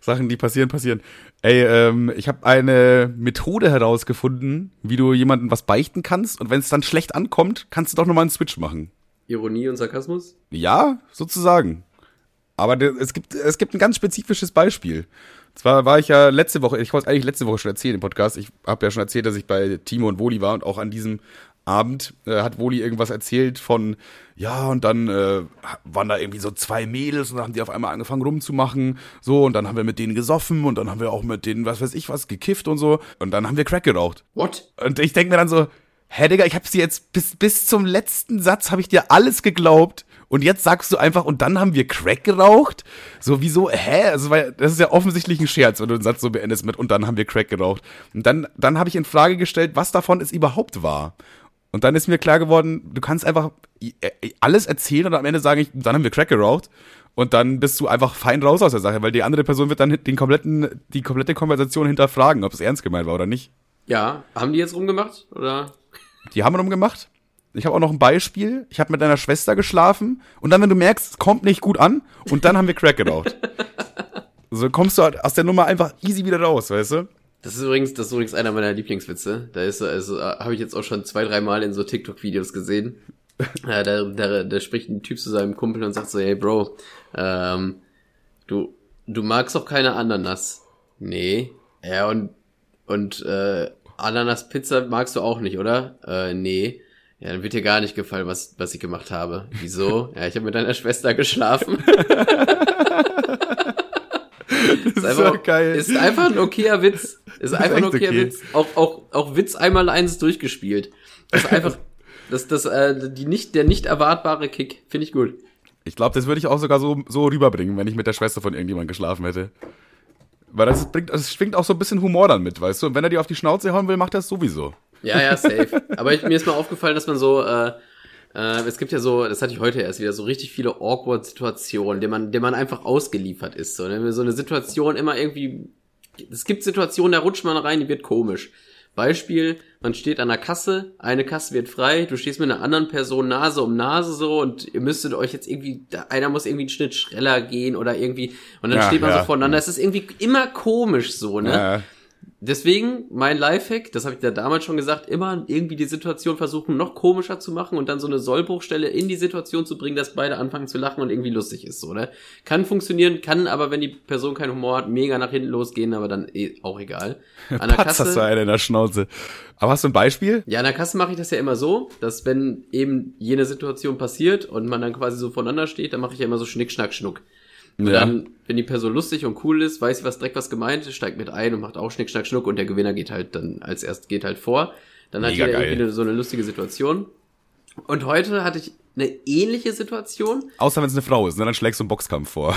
Sachen, die passieren, passieren. Ey, ähm, ich habe eine Methode herausgefunden, wie du jemandem was beichten kannst und wenn es dann schlecht ankommt, kannst du doch nochmal einen Switch machen. Ironie und Sarkasmus? Ja, sozusagen. Aber es gibt, es gibt ein ganz spezifisches Beispiel. Zwar war ich ja letzte Woche, ich wollte es eigentlich letzte Woche schon erzählen im Podcast. Ich habe ja schon erzählt, dass ich bei Timo und Woli war und auch an diesem Abend äh, hat Woli irgendwas erzählt von, ja, und dann äh, waren da irgendwie so zwei Mädels und dann haben die auf einmal angefangen rumzumachen. So, und dann haben wir mit denen gesoffen und dann haben wir auch mit denen, was weiß ich was, gekifft und so. Und dann haben wir Crack geraucht. What? Und ich denke mir dann so, hä, Digga, ich hab's dir jetzt bis, bis zum letzten Satz habe ich dir alles geglaubt und jetzt sagst du einfach, und dann haben wir Crack geraucht? So, wieso, hä? Also, weil, das ist ja offensichtlich ein Scherz, wenn du den Satz so beendest mit, und dann haben wir Crack geraucht. Und dann, dann habe ich in Frage gestellt, was davon es überhaupt war. Und dann ist mir klar geworden, du kannst einfach i- i- alles erzählen und am Ende sagen, ich, dann haben wir Crack geraucht. Und dann bist du einfach fein raus aus der Sache, weil die andere Person wird dann den kompletten, die komplette Konversation hinterfragen, ob es ernst gemeint war oder nicht. Ja, haben die jetzt rumgemacht? Oder? Die haben wir gemacht. Ich habe auch noch ein Beispiel. Ich habe mit deiner Schwester geschlafen und dann, wenn du merkst, es kommt nicht gut an und dann haben wir Crack geraucht. <laughs> so kommst du halt aus der Nummer einfach easy wieder raus, weißt du? Das ist übrigens, das ist übrigens einer meiner Lieblingswitze. Da ist, also, äh, habe ich jetzt auch schon zwei, drei Mal in so TikTok-Videos gesehen. ja, <laughs> da, da, da spricht ein Typ zu seinem Kumpel und sagt so, hey Bro, ähm, du, du magst doch keine Ananas. Nee. Ja, und, und äh, Ananas-Pizza magst du auch nicht, oder? Äh, nee. Ja, dann wird dir gar nicht gefallen, was, was ich gemacht habe. Wieso? <laughs> ja, ich habe mit deiner Schwester geschlafen. <laughs> Das ist, einfach, so geil. Ist einfach ein okayer Witz. Ist einfach ein echt okayer okay. Witz. Auch, auch, auch Witz einmal eins durchgespielt. Das ist einfach, das, das, äh, die nicht, der nicht erwartbare Kick. Finde ich gut. Ich glaube, das würde ich auch sogar so, so rüberbringen, wenn ich mit der Schwester von irgendjemandem geschlafen hätte. Weil das bringt, das schwingt auch so ein bisschen Humor dann mit, weißt du? Und wenn er dir auf die Schnauze hauen will, macht er es sowieso. Ja, ja, safe. Aber ich, mir ist mal aufgefallen, dass man so, äh, äh, es gibt ja so, das hatte ich heute erst wieder, so richtig viele awkward Situationen, denen man, denen man einfach ausgeliefert ist. So, ne? so eine Situation immer irgendwie, es gibt Situationen, da rutscht man rein, die wird komisch. Beispiel, man steht an der Kasse, eine Kasse wird frei, du stehst mit einer anderen Person Nase um Nase so und ihr müsstet euch jetzt irgendwie, einer muss irgendwie einen Schnitt schneller gehen oder irgendwie, und dann Ja, steht man ja. so voneinander. Es ist irgendwie immer komisch so, ne? Ja. Deswegen mein Lifehack, das habe ich ja damals schon gesagt, immer irgendwie die Situation versuchen noch komischer zu machen und dann so eine Sollbruchstelle in die Situation zu bringen, dass beide anfangen zu lachen und irgendwie lustig ist, so, ne? Kann funktionieren, kann aber, wenn die Person keinen Humor hat, mega nach hinten losgehen, aber dann eh auch egal. <laughs> An der Patz hast du Kasse, einen in der Schnauze. Aber hast du ein Beispiel? ja, an der Kasse mache ich das ja immer so, dass wenn eben jene Situation passiert und man dann quasi so voneinander steht, dann mache ich ja immer so Schnick, Schnack, Schnuck. Und Ja. dann, wenn die Person lustig und cool ist, weiß sie, was direkt was gemeint ist, steigt mit ein und macht auch Schnick, Schnack, Schnuck und der Gewinner geht halt dann als erst geht halt vor. Dann hat Mega jeder geil. irgendwie eine, so eine lustige Situation. Und heute hatte ich eine ähnliche Situation. Außer wenn es eine Frau ist, ne? dann schlägst du einen Boxkampf vor.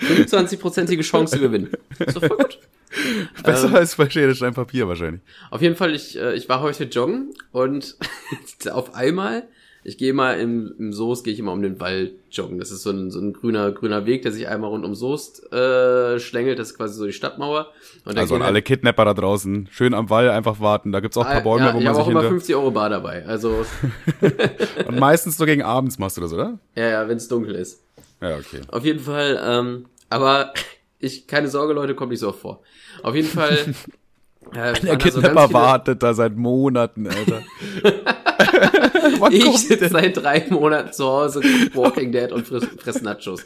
25-prozentige Chance zu gewinnen. Ist doch voll gut. <laughs> Besser Ähm. als bei Schere, Stein, Papier wahrscheinlich. Auf jeden Fall, ich, äh, ich war heute joggen und <laughs> auf einmal, ich gehe mal im, im Soest, gehe ich immer um den Wald joggen. Das ist so ein, so ein grüner, grüner Weg, der sich einmal rund um Soest äh, schlängelt. Das ist quasi so die Stadtmauer. Also an alle Kidnapper da draußen, schön am Wall einfach warten. Da gibt's auch ein paar halt- Bäume, ja, wo ich man habe sich auch immer hinter... 50 Euro Bar dabei. Also, <laughs> <laughs> Und meistens so gegen abends machst du das, oder? ja, ja, wenn es dunkel ist. Ja, okay. Auf jeden Fall, ähm, aber ich, keine Sorge, Leute, kommt nicht so oft vor. Auf jeden Fall. <laughs> Äh, Der so Kidnapper viele- wartet da seit Monaten, Alter. Wann Ich sitze seit drei Monaten zu Hause, Walking <laughs> Dead und friss, friss Nachos.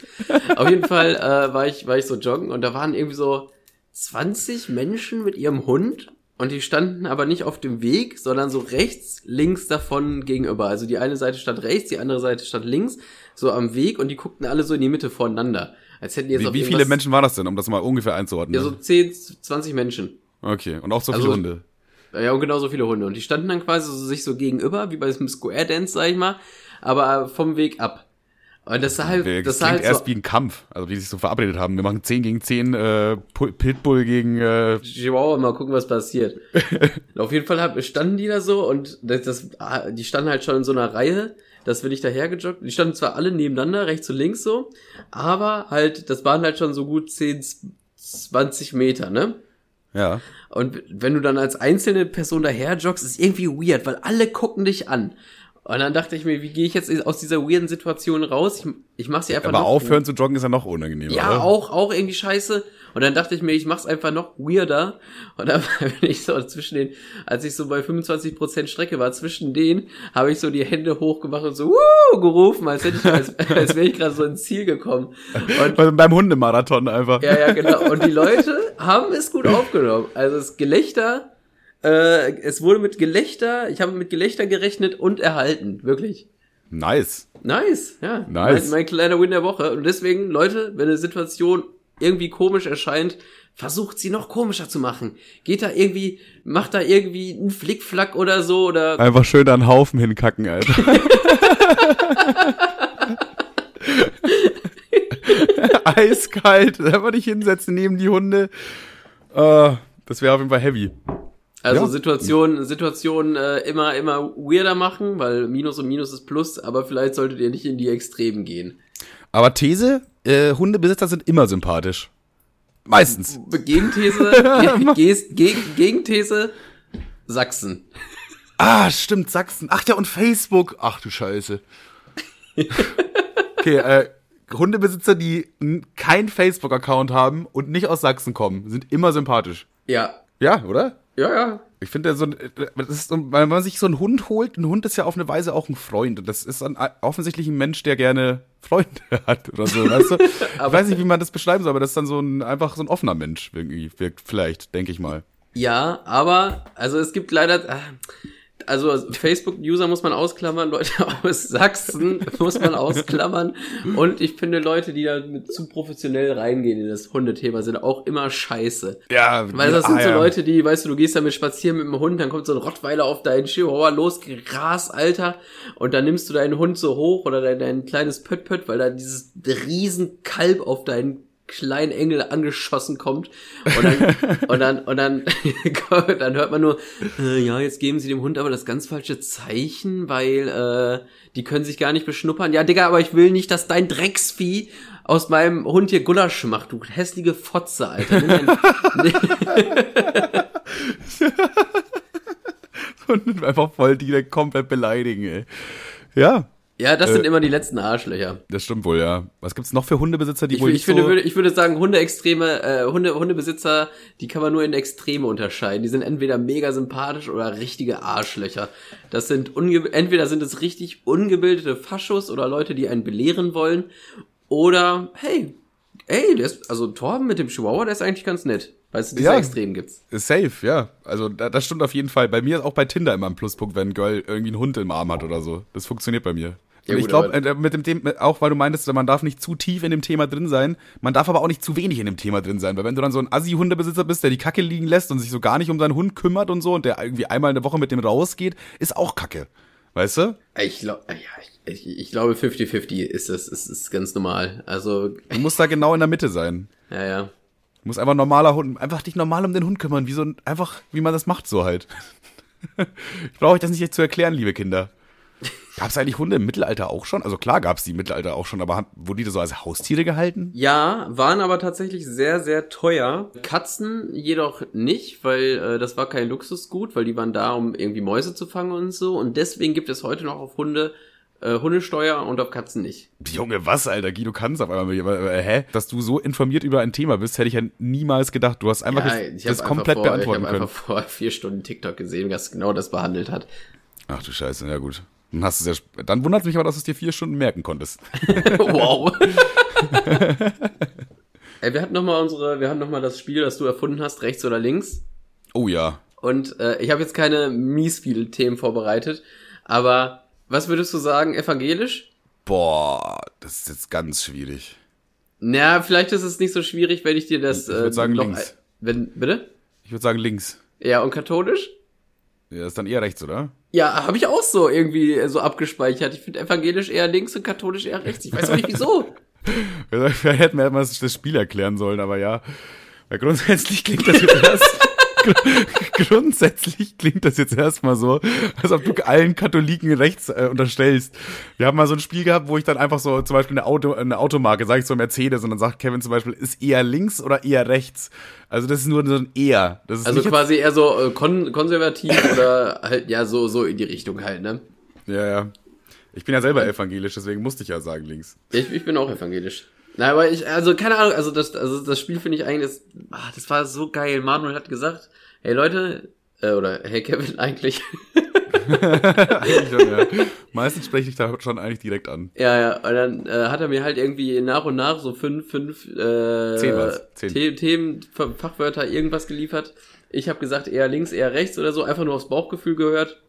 Auf jeden Fall äh, war, ich, war ich so joggen und da waren irgendwie so 20 Menschen mit ihrem Hund und die standen aber nicht auf dem Weg, sondern so rechts, links davon gegenüber. Also die eine Seite stand rechts, die andere Seite stand links, so am Weg und die guckten alle so in die Mitte voneinander. Als hätten die jetzt Wie, wie viele Menschen waren das denn, um das mal ungefähr einzuordnen? Ja, so 10, 20 Menschen. okay, und auch so Also- viele Hunde. Ja, und genauso viele Hunde. Und die standen dann quasi so, sich so gegenüber, wie bei diesem Square Dance, sag ich mal, aber vom Weg ab. Und das sah halt, Das das sah halt erst so, wie ein Kampf, also wie die sich so verabredet haben. Wir machen 10 gegen 10 äh, Pitbull gegen äh, Chihuahua, mal gucken, was passiert. <laughs> Auf jeden Fall hab, standen die da so und das, das, ah, die standen halt schon in so einer Reihe, das bin ich dahergejoggt. Die standen zwar alle nebeneinander, rechts und links so, aber halt, das waren halt schon so gut 10, 20 Meter, ne? Ja. Und wenn du dann als einzelne Person daher joggst, ist irgendwie weird, weil alle gucken dich an. Und dann dachte ich mir, wie gehe ich jetzt aus dieser weirden Situation raus? Ich, ich mach sie einfach Aber noch aufhören zu joggen ist ja noch unangenehmer. Ja, oder? auch, auch irgendwie scheiße. Und dann dachte ich mir, ich mach's einfach noch weirder. Und dann <laughs> bin ich so zwischen den, als ich so bei 25% Strecke war, zwischen denen, habe ich so die Hände hochgemacht und so, wuh, gerufen, als hätte ich, als, <laughs> als wäre ich gerade so ins Ziel gekommen. Und Beim- Beim Hundemarathon einfach. ja, ja, genau. Und die Leute haben es gut aufgenommen. Also das Gelächter, äh, es wurde mit Gelächter, ich habe mit Gelächter gerechnet und erhalten. Wirklich. Nice. Nice, ja. Nice. Mein, mein kleiner Win der Woche. Und deswegen, Leute, wenn eine Situation irgendwie komisch erscheint, versucht sie noch komischer zu machen. Geht da irgendwie, macht da irgendwie einen Flickflack oder so oder Einfach schön an Haufen hinkacken, Alter. <laughs> <laughs> <laughs> Eiskalt. Einfach dich hinsetzen neben die Hunde. Äh, das wäre auf jeden Fall heavy. also ja. Situationen, Situationen äh, immer, immer weirder machen, weil Minus und Minus ist Plus, aber vielleicht solltet ihr nicht in die Extremen gehen. Aber These, äh, Hundebesitzer sind immer sympathisch. Meistens. Gegenthese, <laughs> Ge- Ge- Gegenthese, Sachsen. Ah, stimmt, Sachsen. Ach ja, und Facebook. Ach du Scheiße. <laughs> Okay, äh, Hundebesitzer, die kein Facebook-Account haben und nicht aus Sachsen kommen, sind immer sympathisch. Ja. Ja, oder? Ja, ja. Ich finde, so ein, das ist, so, wenn man sich so einen Hund holt, ein Hund ist ja auf eine Weise auch ein Freund. Und das ist ein, offensichtlich ein Mensch, der gerne Freunde <laughs> hat oder so, weißt du? <laughs> ich weiß nicht, wie man das beschreiben soll, aber das ist dann so ein, einfach so ein offener Mensch irgendwie wirkt, vielleicht, denke ich mal. Ja, aber, also es gibt leider, äh, also Facebook-User muss man ausklammern, Leute <laughs> aus Sachsen muss man ausklammern. Und ich finde, Leute, die da mit zu professionell reingehen in das Hundethema, sind auch immer scheiße. Ja, Weil das ah, sind so ja. Leute, die, weißt du, du gehst damit spazieren mit dem Hund, dann kommt so ein Rottweiler auf deinen Chihuahua los, Gras, Alter, und dann nimmst du deinen Hund so hoch oder dein, dein kleines Pött-Pött, weil da dieses riesen Kalb auf deinen kleinen Engel angeschossen kommt und dann <laughs> und dann und dann <laughs> dann hört man nur äh, ja jetzt geben sie dem Hund aber das ganz falsche Zeichen weil äh, die können sich gar nicht beschnuppern. Ja Digga aber ich will nicht dass dein Drecksvieh aus meinem Hund hier Gulasch macht du hässliche Fotze Alter. <laughs> Und einfach voll die komplett beleidigen, ey. Ja, ja das Äh, sind immer die letzten Arschlöcher das stimmt wohl, ja. Was gibt's noch für Hundebesitzer, die ich, wohl ich finde so... würde ich würde sagen Hundeextreme äh, Hunde Hundebesitzer die kann man nur in Extreme unterscheiden die sind entweder mega sympathisch oder richtige Arschlöcher das sind unge entweder sind es richtig ungebildete Faschos oder Leute die einen belehren wollen oder hey ey der ist also Torben mit dem Chihuahua der ist eigentlich ganz nett weißt du diese Ja. Extremen gibt's Safe, ja. Also da, das stimmt auf jeden Fall. Bei mir ist auch bei Tinder immer ein Pluspunkt, wenn ein Girl irgendwie einen Hund im Arm hat oder so. Das funktioniert bei mir. Ja, ich glaube, äh, mit dem Thema, auch weil du meintest, man darf nicht zu tief in dem Thema drin sein, man darf aber auch nicht zu wenig in dem Thema drin sein. Weil wenn du dann so ein Assi-Hundebesitzer bist, der die Kacke liegen lässt und sich so gar nicht um seinen Hund kümmert und so und der irgendwie einmal in der Woche mit dem rausgeht, ist auch Kacke. Weißt du? ich glaube ja ich, ich, ich glaube 50-50 ist das ist, ist ganz normal also Du musst da genau in der Mitte sein. ja ja Du musst einfach ein normaler Hund, einfach dich normal um den Hund kümmern, wie so ein, einfach, wie man das macht, so halt. <laughs> ich brauche euch das nicht jetzt zu erklären, liebe Kinder. Gab es eigentlich Hunde im Mittelalter auch schon? Also klar gab es die im Mittelalter auch schon, aber haben- wurden die da so als Haustiere gehalten? Ja, waren aber tatsächlich sehr, sehr teuer. Katzen jedoch nicht, weil äh, das war kein Luxusgut, weil die waren da, um irgendwie Mäuse zu fangen und so. Und deswegen gibt es heute noch auf Hunde äh, Hundesteuer und auf Katzen nicht. Junge, was, Alter? Guido kannst auf einmal äh, hä? Dass du so informiert über ein Thema bist, hätte ich ja niemals gedacht. Du hast einfach das hab komplett vor, beantworten Ich habe können. einfach vor vier Stunden TikTok gesehen, das genau das behandelt hat. Ach du Scheiße, ja gut. Dann hast ja, dann wundert es mich aber, dass du es dir vier Stunden merken konntest. <laughs> <laughs> wow. <laughs> Ey, wir hatten noch mal unsere, wir hatten noch mal das Spiel, das du erfunden hast, rechts oder links. Oh ja. Und äh, ich habe jetzt keine mies viele Themen vorbereitet, aber was würdest du sagen, evangelisch? Boah, das ist jetzt ganz schwierig. Na, vielleicht ist es nicht so schwierig, wenn ich dir das. Ich würd äh, sagen noch links. Wenn, bitte? Ich würde sagen links. Ja, und katholisch? Ja, ist dann eher rechts, oder? Ja, habe ich auch so irgendwie äh, so abgespeichert. Ich finde evangelisch eher links und katholisch eher rechts. Ich weiß auch nicht wieso. <laughs> Vielleicht hätten wir mal das Spiel erklären sollen, aber ja. Weil grundsätzlich klingt das jetzt erst. <laughs> <laughs> grundsätzlich klingt das jetzt erstmal so, als ob du allen Katholiken rechts äh, unterstellst. Wir haben mal so ein Spiel gehabt, wo ich dann einfach so zum Beispiel eine, Auto, eine Automarke, sage ich so Mercedes, und dann sagt Kevin zum Beispiel, ist eher links oder eher rechts? Also das ist nur so ein eher. Also quasi eher so äh, kon konservativ <laughs> oder halt ja so so in die Richtung halt, ne? ja, ja. Ich bin ja selber evangelisch, deswegen musste ich ja sagen links. Ich, ich bin auch evangelisch. Na, aber ich, also keine Ahnung, also das, also das Spiel finde ich eigentlich, das, ah, das war so geil. Manuel hat gesagt, hey Leute, äh, oder hey Kevin <laughs> eigentlich, Eigentlich schon, ja. Meistens spreche ich da schon eigentlich direkt an. Ja, ja, und dann äh, hat er mir halt irgendwie nach und nach so fünf, fünf äh, Zehn war's, zehn. The Themen, Fachwörter, irgendwas geliefert. Ich habe gesagt, eher links, eher rechts oder so, einfach nur aufs Bauchgefühl gehört.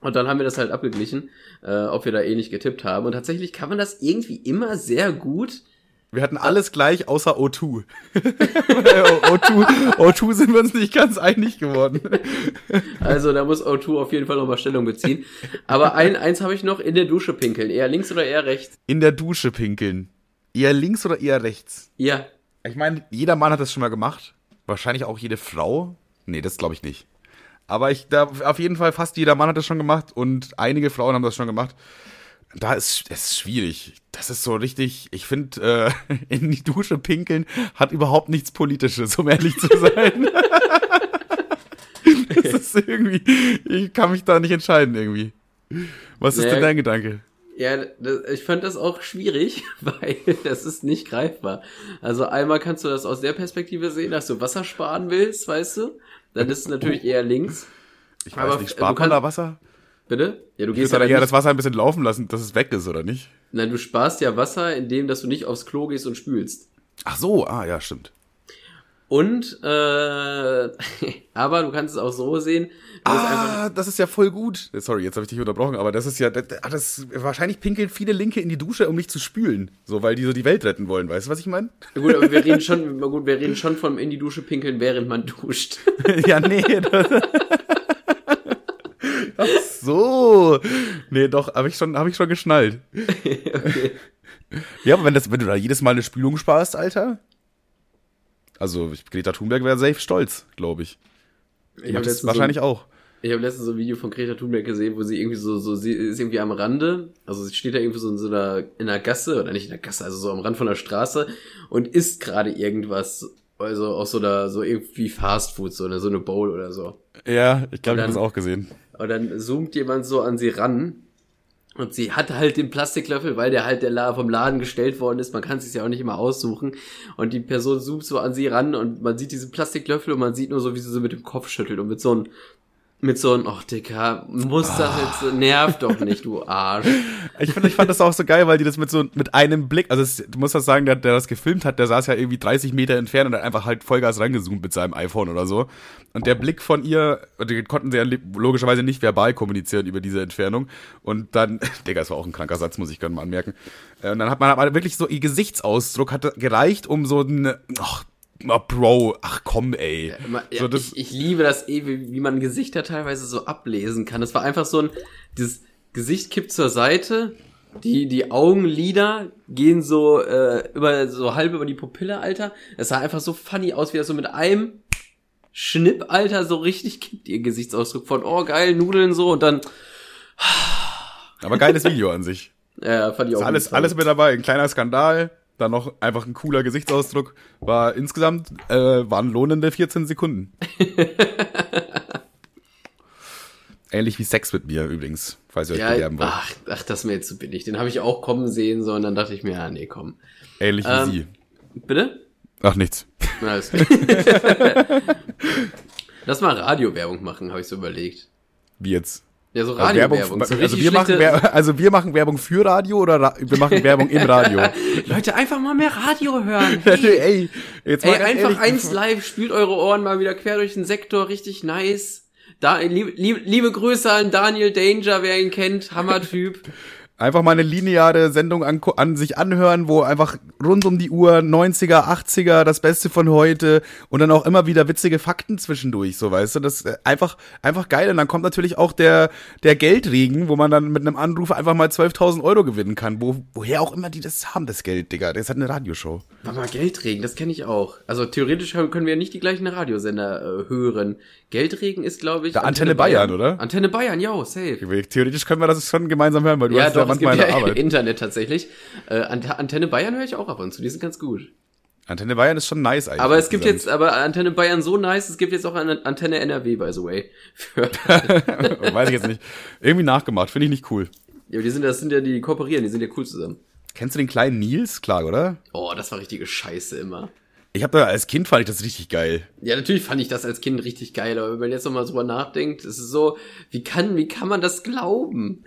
Und dann haben wir das halt abgeglichen, äh, ob wir da ähnlich getippt haben. Und tatsächlich kann man das irgendwie immer sehr gut. Wir hatten alles gleich außer O2. O2, O2 sind wir uns nicht ganz einig geworden. Also da muss O2 auf jeden Fall nochmal Stellung beziehen. Aber ein, eins habe ich noch, in der Dusche pinkeln. Eher links oder eher rechts? In der Dusche pinkeln. Eher links oder eher rechts? Ja. Ich meine, jeder Mann hat das schon mal gemacht. Wahrscheinlich auch jede Frau. Nee, das glaube ich nicht. Aber ich, da, auf jeden Fall fast jeder Mann hat das schon gemacht und einige Frauen haben das schon gemacht. Da ist es schwierig. Das ist so richtig, ich finde, äh, <laughs> in die Dusche pinkeln hat überhaupt nichts Politisches, um ehrlich zu sein. <laughs> das ist irgendwie, ich kann mich da nicht entscheiden irgendwie. Was ist Ja. denn dein Gedanke? Ja, das, ich fand das auch schwierig, <laughs> weil das ist nicht greifbar. Also einmal kannst du das aus der Perspektive sehen, dass du Wasser sparen willst, weißt du? Dann ist es natürlich eher links. Ich weiß Aber nicht, spart man da Wasser? Bitte? Ja, du gehst ja eher das Wasser ein bisschen laufen lassen, dass es weg ist, oder nicht? Nein, du sparst ja Wasser, indem dass du nicht aufs Klo gehst und spülst. Ach so, ah ja, stimmt. Und, äh, <laughs> aber du kannst es auch so sehen. Ah, das ist ja voll gut. Sorry, jetzt habe ich dich unterbrochen, aber das ist ja, das, das, wahrscheinlich pinkeln viele Linke in die Dusche, um mich zu spülen. So, weil die so die Welt retten wollen. Weißt du, was ich meine? Gut, aber wir reden <laughs> schon, gut, wir reden schon vom in die Dusche pinkeln, während man duscht. <laughs> ja, nee. Ach so. Nee, doch, habe ich schon, habe ich schon geschnallt. okay. <laughs> Ja, aber wenn das, wenn du da jedes Mal eine Spülung sparst, Alter. Also, Greta Thunberg wäre safe stolz, glaube ich. Ich habe das wahrscheinlich so, auch. Ich habe letztens so ein Video von Greta Thunberg gesehen, wo sie irgendwie so, so, sie ist irgendwie am Rande, also sie steht da irgendwie so in so einer, in einer Gasse, oder nicht in der Gasse, also so am Rand von der Straße und isst gerade irgendwas, also auch so da, so irgendwie Fast Food, so eine, so eine Bowl oder so. Ja, ich glaube, ich habe das auch gesehen. Und dann zoomt jemand so an sie ran und sie hat halt den Plastiklöffel, weil der halt der vom Laden gestellt worden ist. Man kann es sich ja auch nicht immer aussuchen. Und die Person zoomt so an sie ran und man sieht diesen Plastiklöffel und man sieht nur so, wie sie so mit dem Kopf schüttelt und mit so einem mit so einem, ach Dicker, muss das oh. jetzt, nervt doch nicht, du Arsch. <laughs> Ich finde, ich fand das auch so geil, weil die das mit so, mit einem Blick, also es, du musst das sagen, der, der das gefilmt hat, der saß ja irgendwie 30 Meter entfernt und hat einfach halt Vollgas reingezoomt mit seinem iPhone oder so. Und der Blick von ihr, die konnten sie ja logischerweise nicht verbal kommunizieren über diese Entfernung. Und dann, <laughs> Digga, das war auch ein kranker Satz, muss ich gerne mal anmerken. Äh, und dann hat man aber wirklich so, ihr Gesichtsausdruck hat gereicht, um so ein, ach, Oh, Bro, ach komm, ey. Ja, so, ich, ich, liebe das eh, wie, wie man Gesichter teilweise so ablesen kann. Das war einfach so ein, dieses Gesicht kippt zur Seite, die, die Augenlider gehen so, äh, über, so halb über die Pupille, Alter. Es sah einfach so funny aus, wie das so mit einem Schnipp, Alter, so richtig kippt ihr Gesichtsausdruck von, oh geil, Nudeln so und dann. Aber geiles Video an sich. <laughs> Ja, fand ich auch. Ist alles, alles mit dabei, ein kleiner Skandal, dann noch einfach ein cooler Gesichtsausdruck. War insgesamt, äh, waren lohnende 14 Sekunden. <laughs> Ähnlich wie Sex mit mir übrigens, falls ihr euch ja, bewerben wollt. Ach, ach, das ist mir jetzt zu billig. Den habe ich auch kommen sehen, so und dann dachte ich mir, ja, nee, komm. Ähnlich wie ähm, sie. Bitte? Ach, nichts. <laughs> Lass mal Radiowerbung machen, habe ich so überlegt. Wie jetzt? Ja, so also Radiowerbung. Also, also, wir machen <laughs> also wir machen Werbung für Radio oder Ra wir machen Werbung im Radio? <laughs> Leute, einfach mal mehr Radio hören. <laughs> Hey, ey, jetzt mal ey einfach ehrlich. eins live, spielt eure Ohren mal wieder quer durch den Sektor, richtig nice. Da, liebe, liebe, liebe Grüße an Daniel Danger, wer ihn kennt, Hammertyp. Einfach mal eine lineare Sendung an, an, sich anhören, wo einfach rund um die Uhr 90er, 80er, das Beste von heute und dann auch immer wieder witzige Fakten zwischendurch, so weißt du, das ist äh, einfach, einfach geil. Und dann kommt natürlich auch der, der Geldregen, wo man dann mit einem Anruf einfach mal 12.000 Euro gewinnen kann, wo, woher auch immer die das haben, das Geld, Digga. Das hat eine Radioshow. Mal, Geldregen, das kenne ich auch. Also theoretisch können wir ja nicht die gleichen Radiosender äh, hören. Geldregen ist, glaube ich. Der Antenne, Antenne Bayern, Bayern, oder? Antenne Bayern, ja, safe. Theoretisch können wir das schon gemeinsam hören, weil du ja, hast doch, es gibt ja <laughs> Arbeit. Internet tatsächlich. Äh, Antenne Bayern höre ich auch ab und zu, die sind ganz gut. Antenne Bayern ist schon nice eigentlich. Aber es gibt jetzt, aber Antenne Bayern so nice, es gibt jetzt auch eine Antenne NRW, by the way. <laughs> Weiß ich jetzt nicht. Irgendwie nachgemacht, finde ich nicht cool. Ja, die sind, das sind ja die, die kooperieren, die sind ja cool zusammen. Kennst du den kleinen Nils? Klar, oder? Oh, das war richtige Scheiße immer. Ich habe da als Kind fand ich das richtig geil. Ja, natürlich fand ich das als Kind richtig geil, aber wenn man jetzt nochmal drüber nachdenkt, ist es so, wie kann, wie kann man das glauben?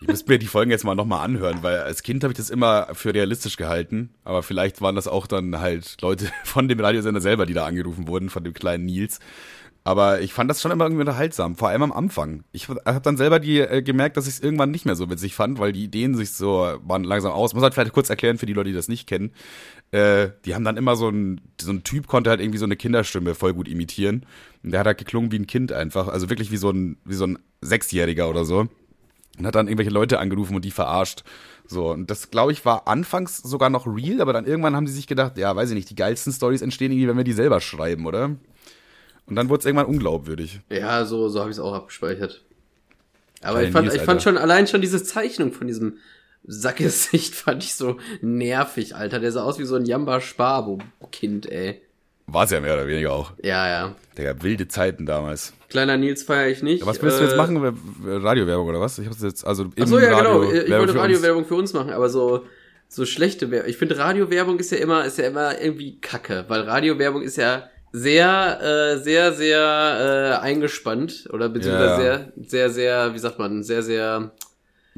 Ich müsste mir die Folgen jetzt mal nochmal anhören, weil als Kind habe ich das immer für realistisch gehalten. Aber vielleicht waren das auch dann halt Leute <laughs> von dem Radiosender selber, die da angerufen wurden, von dem kleinen Nils. Aber ich fand das schon immer irgendwie unterhaltsam, vor allem am Anfang. Ich habe dann selber die äh, gemerkt, dass ich es irgendwann nicht mehr so witzig fand, weil die Ideen sich so waren langsam aus. Muss halt vielleicht kurz erklären für die Leute, die das nicht kennen. Äh, die haben dann immer so ein, so ein Typ konnte halt irgendwie so eine Kinderstimme voll gut imitieren. Und der hat halt geklungen wie ein Kind einfach, also wirklich wie so ein, wie so ein Sechsjähriger oder so. Und hat dann irgendwelche Leute angerufen und die verarscht. So, und das, glaube ich, war anfangs sogar noch real, aber dann irgendwann haben sie sich gedacht, ja, weiß ich nicht, die geilsten Stories entstehen irgendwie, wenn wir die selber schreiben, oder? Und dann wurde es irgendwann unglaubwürdig. Ja, so, so habe ich es auch abgespeichert. Aber ich fand, Nils, ich fand schon allein schon diese Zeichnung von diesem Sackgesicht <laughs> fand ich so nervig, Alter. Der sah aus wie so ein Jamba Sparbo Kind, ey. War es ja mehr oder weniger auch. Ja, ja. Digga, wilde Zeiten damals. Kleiner Nils feiere ich nicht. Was willst du Äh, jetzt machen? Radiowerbung oder was? Ich hab's jetzt, also Ach so, ja, Radio- genau. Ich Werbung wollte. Radiowerbung für uns machen, aber so, so schlechte Werbung. Ich finde Radiowerbung ist ja immer, ist ja immer irgendwie kacke, weil Radiowerbung ist ja sehr, äh, sehr, sehr äh, eingespannt oder beziehungsweise ja. sehr, sehr, sehr, wie sagt man, sehr, sehr.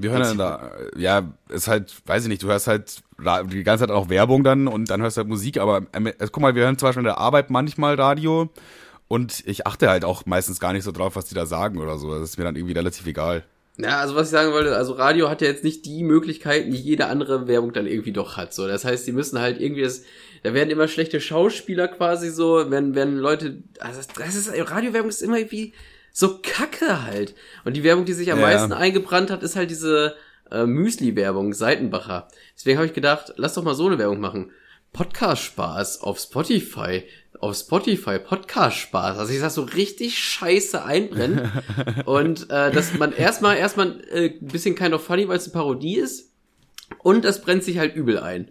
Wir hören dann da, ja, ist halt, weiß ich nicht, du hörst halt die ganze Zeit auch Werbung dann und dann hörst du halt Musik, aber äh, guck mal, wir hören zum Beispiel in der Arbeit manchmal Radio und ich achte halt auch meistens gar nicht so drauf, was die da sagen oder so. Das ist mir dann irgendwie relativ egal. Ja, also was ich sagen wollte, also Radio hat ja jetzt nicht die Möglichkeiten, die jede andere Werbung dann irgendwie doch hat. So, das heißt, die müssen halt irgendwie das, da werden immer schlechte Schauspieler quasi so, wenn wenn Leute, also das, das ist Radiowerbung ist immer irgendwie so Kacke halt. Und die Werbung, die sich am Ja. meisten eingebrannt hat, ist halt diese äh, Müsli-Werbung, Seitenbacher. Deswegen habe ich gedacht, lass doch mal so eine Werbung machen. Podcast-Spaß auf Spotify. Auf Spotify Podcast-Spaß. Also ich sag so richtig scheiße einbrennen. <laughs> und äh, dass man erstmal erstmal äh, ein bisschen kind of funny, weil es eine Parodie ist. Und das brennt sich halt übel ein.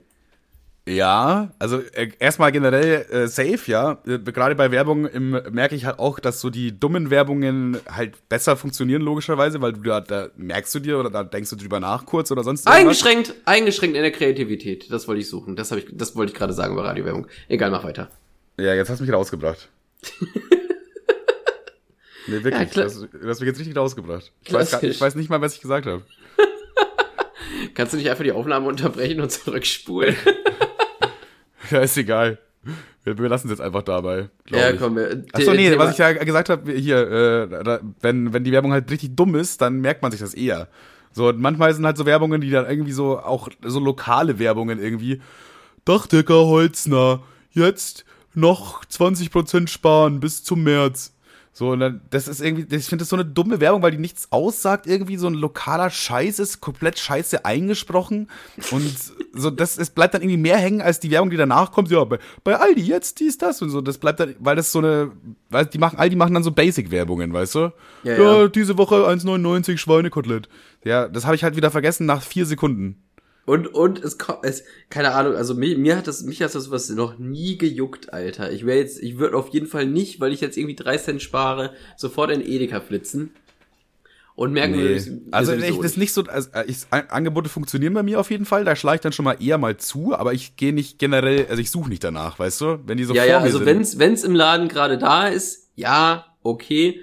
Ja, also äh, erstmal generell äh, safe, ja. Äh, gerade bei Werbung im, merke ich halt auch, dass so die dummen Werbungen halt besser funktionieren, logischerweise, weil du da, da merkst du dir oder da denkst du drüber nach kurz oder sonst irgendwas. Eingeschränkt, eingeschränkt in der Kreativität. Das wollte ich suchen. Das ich, das wollte ich gerade sagen bei Radiowerbung. Egal, mach weiter. Ja, jetzt hast du mich rausgebracht. <laughs> nee, wirklich. Ja, du, hast, du hast mich jetzt richtig rausgebracht. Ich weiß, gar, ich weiß nicht mal, was ich gesagt habe. <laughs> Kannst du nicht einfach die Aufnahme unterbrechen und zurückspulen? <laughs> <laughs> Ja, ist egal. Wir, wir lassen es jetzt einfach dabei. ja, ich. komm. Wir, Achso, nee, Thema- was ich ja gesagt habe, hier, äh, da, wenn, wenn die Werbung halt richtig dumm ist, dann merkt man sich das eher. So, und manchmal sind halt so Werbungen, die dann irgendwie so, auch so lokale Werbungen irgendwie. Dachdecker Holzner, jetzt noch 20% sparen bis zum März. So, und dann, das ist irgendwie, ich finde das so eine dumme Werbung, weil die nichts aussagt, irgendwie so ein lokaler Scheiß ist, komplett scheiße eingesprochen. Und so, das, es bleibt dann irgendwie mehr hängen als die Werbung, die danach kommt. Ja, bei, bei Aldi jetzt dies, das und so. Das bleibt dann, weil das so eine, weil die machen, Aldi machen dann so Basic-Werbungen, weißt du? Ja, ja. diese Woche 1,99 Schweinekotelett. Ja, das habe ich halt wieder vergessen nach vier Sekunden. Und, und es kommt, es, keine Ahnung, also mir, mir hat das, mich hat das was noch nie gejuckt, Alter. Ich wäre jetzt, ich würde auf jeden Fall nicht, weil ich jetzt irgendwie drei Cent spare, sofort in Edeka flitzen. Und merken, Nee. ich- Also ich, das ist nicht so, also ich, An- Angebote funktionieren bei mir auf jeden Fall, da schlage ich dann schon mal eher mal zu, aber ich gehe nicht generell, also ich suche nicht danach, weißt du? Wenn die so ja, vor ja, mir also sind. wenn's, wenn's im Laden gerade da ist, ja, okay.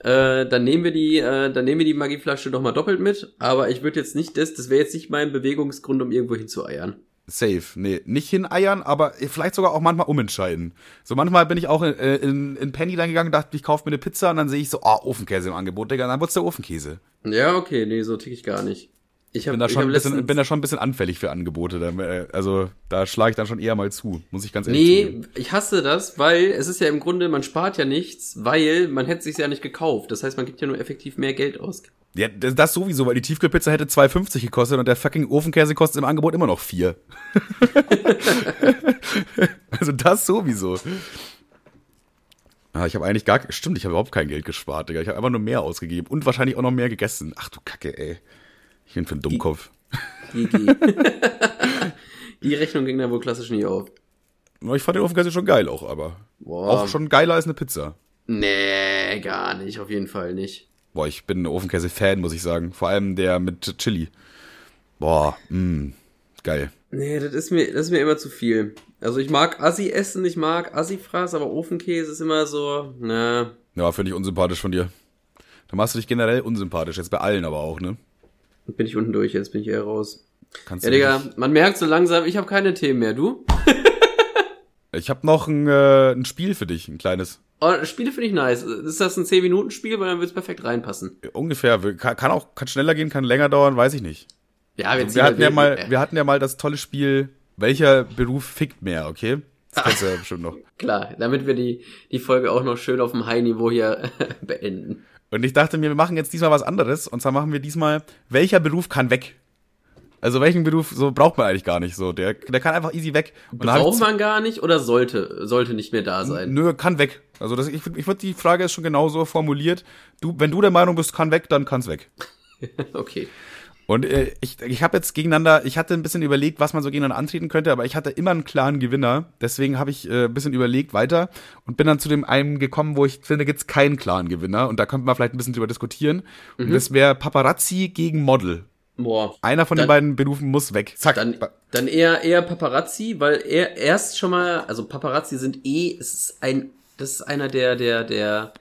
Äh, dann nehmen wir die, äh, dann nehmen wir die Magieflasche doch mal doppelt mit. Aber ich würde jetzt nicht das, das wäre jetzt nicht mein Bewegungsgrund, um irgendwo hinzueiern. Safe, nee, nicht hineiern, aber vielleicht sogar auch manchmal umentscheiden. So manchmal bin ich auch in, äh, in, in Penny dann gegangen, dachte, ich kaufe mir eine Pizza und dann sehe ich so, oh, Ofenkäse im Angebot, Digga, dann wird's der Ofenkäse. Ja, okay, nee, so tick ich gar nicht. Ich Bin habe da, schon hab ein bisschen, bin da schon ein bisschen anfällig für Angebote. Äh, also da schlage ich dann schon eher mal zu, muss ich ganz ehrlich Nee, zugeben. ich hasse das, weil es ist ja im Grunde, man spart ja nichts, weil man hätte sich ja nicht gekauft. Das heißt, man gibt ja nur effektiv mehr Geld aus. Ja, das, das sowieso, weil die Tiefkühlpizza hätte 2,50 gekostet und der fucking Ofenkäse kostet im Angebot immer noch 4. <laughs> also das sowieso. Ah, ich habe eigentlich gar, stimmt, ich habe überhaupt kein Geld gespart, Digga. Ich habe einfach nur mehr ausgegeben und wahrscheinlich auch noch mehr gegessen. Ach du Kacke, ey. Ich bin für einen Dummkopf. GG. Die Rechnung ging da wohl klassisch nie auf. Ich fand den Ofenkäse schon geil auch, aber Boah. auch schon geiler als eine Pizza. Nee, gar nicht, auf jeden Fall nicht. Boah, ich bin ein Ofenkäse-Fan, muss ich sagen. Vor allem der mit Chili. Boah, mh, geil. Nee, das ist mir, das ist mir immer zu viel. Also ich mag Assi essen, ich mag Assi-Fraß, aber Ofenkäse ist immer so, na, Ja, finde ich unsympathisch von dir. Da machst du dich generell unsympathisch, jetzt bei allen aber auch, ne? Bin ich unten durch, jetzt bin ich eher raus. Kannst Ja, Digga, nicht- man merkt so langsam, ich habe keine Themen mehr. Du? <laughs> Ich habe noch ein, äh, ein Spiel für dich, ein kleines. Oh, Spiele finde ich nice. Ist das ein 10-Minuten-Spiel, weil dann wird's perfekt reinpassen. Ungefähr. Kann, kann auch kann schneller gehen, kann länger dauern, weiß ich nicht. Ja, Wir hatten ja mal, wir hatten ja mal das tolle Spiel, welcher Beruf fickt mehr, okay? Das kennst du ja <laughs> bestimmt noch. Klar, damit wir die, die Folge auch noch schön auf dem High-Niveau hier <laughs> beenden. Und ich dachte mir, wir machen jetzt diesmal was anderes. Und zwar machen wir diesmal, welcher Beruf kann weg? Also welchen Beruf so braucht man eigentlich gar nicht so. Der, der kann einfach easy weg. Und Braucht man gar nicht oder sollte, sollte nicht mehr da sein? Nö, kann weg. Also das, ich, ich würde die Frage ist schon genauso formuliert. Du, wenn du der Meinung bist, kann weg, dann kann's weg. <laughs> Okay. Und äh, ich, ich habe jetzt gegeneinander, ich hatte ein bisschen überlegt, was man so gegeneinander antreten könnte, aber ich hatte immer einen klaren Gewinner. Deswegen habe ich äh, ein bisschen überlegt weiter und bin dann zu dem einen gekommen, wo ich finde, gibt's keinen klaren Gewinner. Und da könnte man vielleicht ein bisschen drüber diskutieren. Mhm. Und das wäre Paparazzi gegen Model. Boah. Einer von dann, den beiden Berufen muss weg. Zack. Dann, dann eher, eher Paparazzi, weil er erst schon mal, also Paparazzi sind eh, es ist ein, das ist einer der, der, der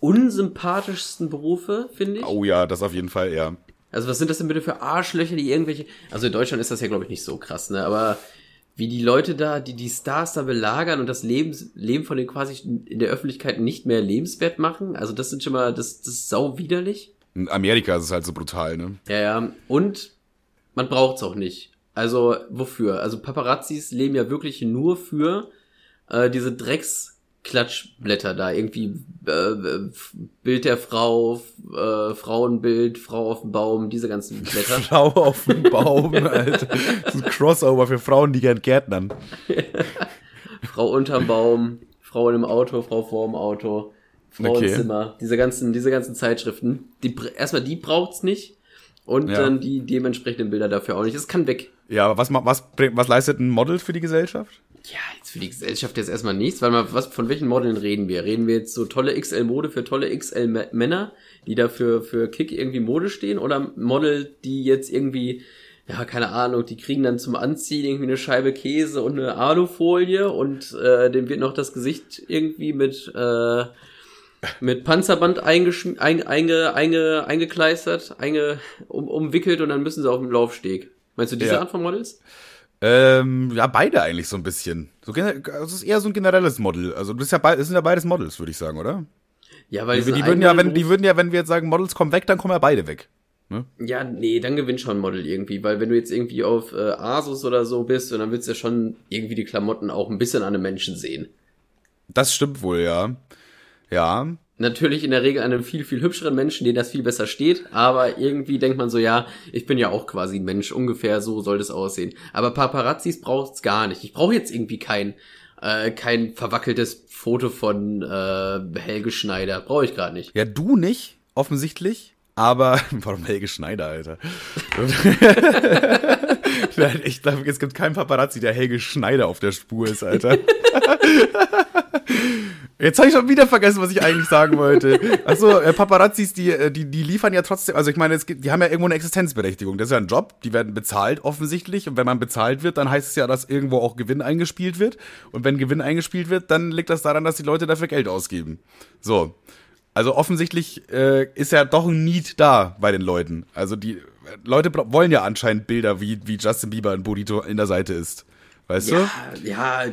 unsympathischsten Berufe, finde ich. Oh ja, das auf jeden Fall, ja. Also was sind das denn bitte für Arschlöcher, die irgendwelche, also in Deutschland ist das ja glaube ich nicht so krass, ne, aber wie die Leute da, die die Stars da belagern und das Lebens, Leben von denen quasi in der Öffentlichkeit nicht mehr lebenswert machen, also das sind schon mal, das, das ist sau widerlich. In Amerika ist es halt so brutal, ne? Ja, ja, und man braucht's auch nicht. Also wofür? Also Paparazzis leben ja wirklich nur für äh, diese Drecks Klatschblätter da, irgendwie äh, Bild der Frau, äh, Frauenbild, Frau auf dem Baum, diese ganzen Blätter. <laughs> Frau auf dem Baum, Alter. Das ist ein Crossover für Frauen, die gern Gärtnern. <laughs> Frau unterm Baum, Frau im Auto, Frau vorm Auto, Frauenzimmer, okay. diese ganzen, diese ganzen Zeitschriften. Die, erstmal die braucht's nicht und ja. dann die dementsprechenden Bilder dafür auch nicht. Das kann weg. Ja, aber was, was, was leistet ein Model für die Gesellschaft? Ja, jetzt für die Gesellschaft jetzt erstmal nichts, weil mal, was, von welchen Modeln reden wir? Reden wir jetzt so tolle XL-Mode für tolle XL-Männer, die dafür für Kick irgendwie Mode stehen? Oder Model, die jetzt irgendwie, ja, keine Ahnung, die kriegen dann zum Anziehen irgendwie eine Scheibe Käse und eine Alufolie und äh, dem wird noch das Gesicht irgendwie mit, äh, mit Panzerband einge, einge, einge, eingekleistert, einge, um, umwickelt und dann müssen sie auf dem Laufsteg. Meinst du diese ja. Art von Models? Ähm, ja, beide eigentlich so ein bisschen. So, also es ist eher so ein generelles Model. Also das, ist ja das sind ja beides Models, würde ich sagen, oder? Ja, weil die, die würden ja, wenn die würden ja, wenn wir jetzt sagen, Models kommen weg, dann kommen ja beide weg. Ne? Ja, nee, dann gewinnt schon Model irgendwie, weil wenn du jetzt irgendwie auf äh, Asus oder so bist, und dann willst du ja schon irgendwie die Klamotten auch ein bisschen an einem Menschen sehen. Das stimmt wohl, ja. Ja. Natürlich in der Regel einem viel, viel hübscheren Menschen, dem das viel besser steht, aber irgendwie denkt man so, ja, ich bin ja auch quasi ein Mensch, ungefähr so soll das aussehen. Aber Paparazzis braucht's gar nicht. Ich brauche jetzt irgendwie kein, äh, kein verwackeltes Foto von äh, Helge Schneider. Brauche ich gerade nicht. Ja, du nicht, offensichtlich. Aber <laughs> warum Helge Schneider, Alter? <laughs> <laughs> <laughs> ich glaube, es gibt keinen Paparazzi, der Helge Schneider auf der Spur ist, Alter. <laughs> Jetzt habe ich schon wieder vergessen, was ich eigentlich sagen wollte. Achso, äh, Paparazzis, die, äh, die, die liefern ja trotzdem, also ich meine, es gibt, die haben ja irgendwo eine Existenzberechtigung. Das ist ja ein Job, die werden bezahlt offensichtlich. Und wenn man bezahlt wird, dann heißt es ja, dass irgendwo auch Gewinn eingespielt wird. Und wenn Gewinn eingespielt wird, dann liegt das daran, dass die Leute dafür Geld ausgeben. So. Also offensichtlich äh, ist ja doch ein Need da bei den Leuten. Also die Leute wollen ja anscheinend Bilder, wie, wie Justin Bieber in Burrito in der Seite ist. Weißt ja, du? Ja,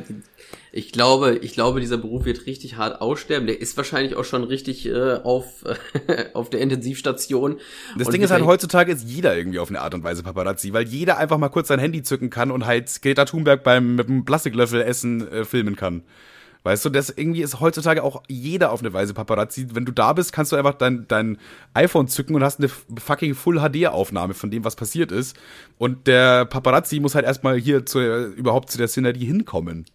ich glaube, ich glaube, dieser Beruf wird richtig hart aussterben. Der ist wahrscheinlich auch schon richtig äh, auf, <laughs> auf der Intensivstation. Das und Ding ist halt, heutzutage ist jeder irgendwie auf eine Art und Weise Paparazzi, weil jeder einfach mal kurz sein Handy zücken kann und halt Greta Thunberg beim mit einem Plastiklöffel essen äh, filmen kann. Weißt du, das irgendwie ist heutzutage auch jeder auf eine Weise Paparazzi. Wenn du da bist, kannst du einfach dein, dein iPhone zücken und hast eine fucking Full-HD-Aufnahme von dem, was passiert ist. Und der Paparazzi muss halt erstmal hier zu, überhaupt zu der Szenerie hinkommen.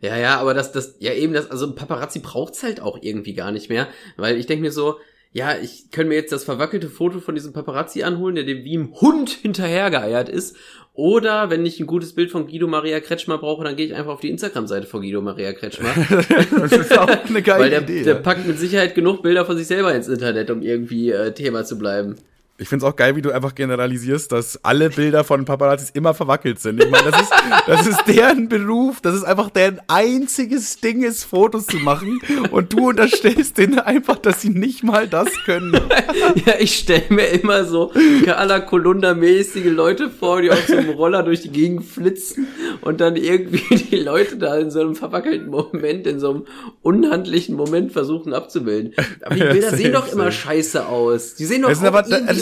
Ja, ja, aber das, das, ja eben, das, also Paparazzi braucht's halt auch irgendwie gar nicht mehr, weil ich denke mir so, ja, ich könnte mir jetzt das verwackelte Foto von diesem Paparazzi anholen, der dem wie ein Hund hinterhergeeiert ist. Oder wenn ich ein gutes Bild von Guido Maria Kretschmer brauche, dann gehe ich einfach auf die Instagram-Seite von Guido Maria Kretschmer. <laughs> das ist auch eine geile Weil der, Idee. Der packt mit Sicherheit genug Bilder von sich selber ins Internet, um irgendwie äh, Thema zu bleiben. Ich finde es auch geil, wie du einfach generalisierst, dass alle Bilder von Paparazzis immer verwackelt sind. Ich meine, das ist, das ist deren Beruf, das ist einfach deren einziges Ding ist, Fotos zu machen. Und du unterstellst denen einfach, dass sie nicht mal das können. <laughs> ja, ich stelle mir immer so Carla Kolunda-mäßige Leute vor, die auf so einem Roller durch die Gegend flitzen und dann irgendwie die Leute da in so einem verwackelten Moment, in so einem unhandlichen Moment versuchen abzubilden. Aber die Bilder sehen doch immer scheiße aus. Die sehen doch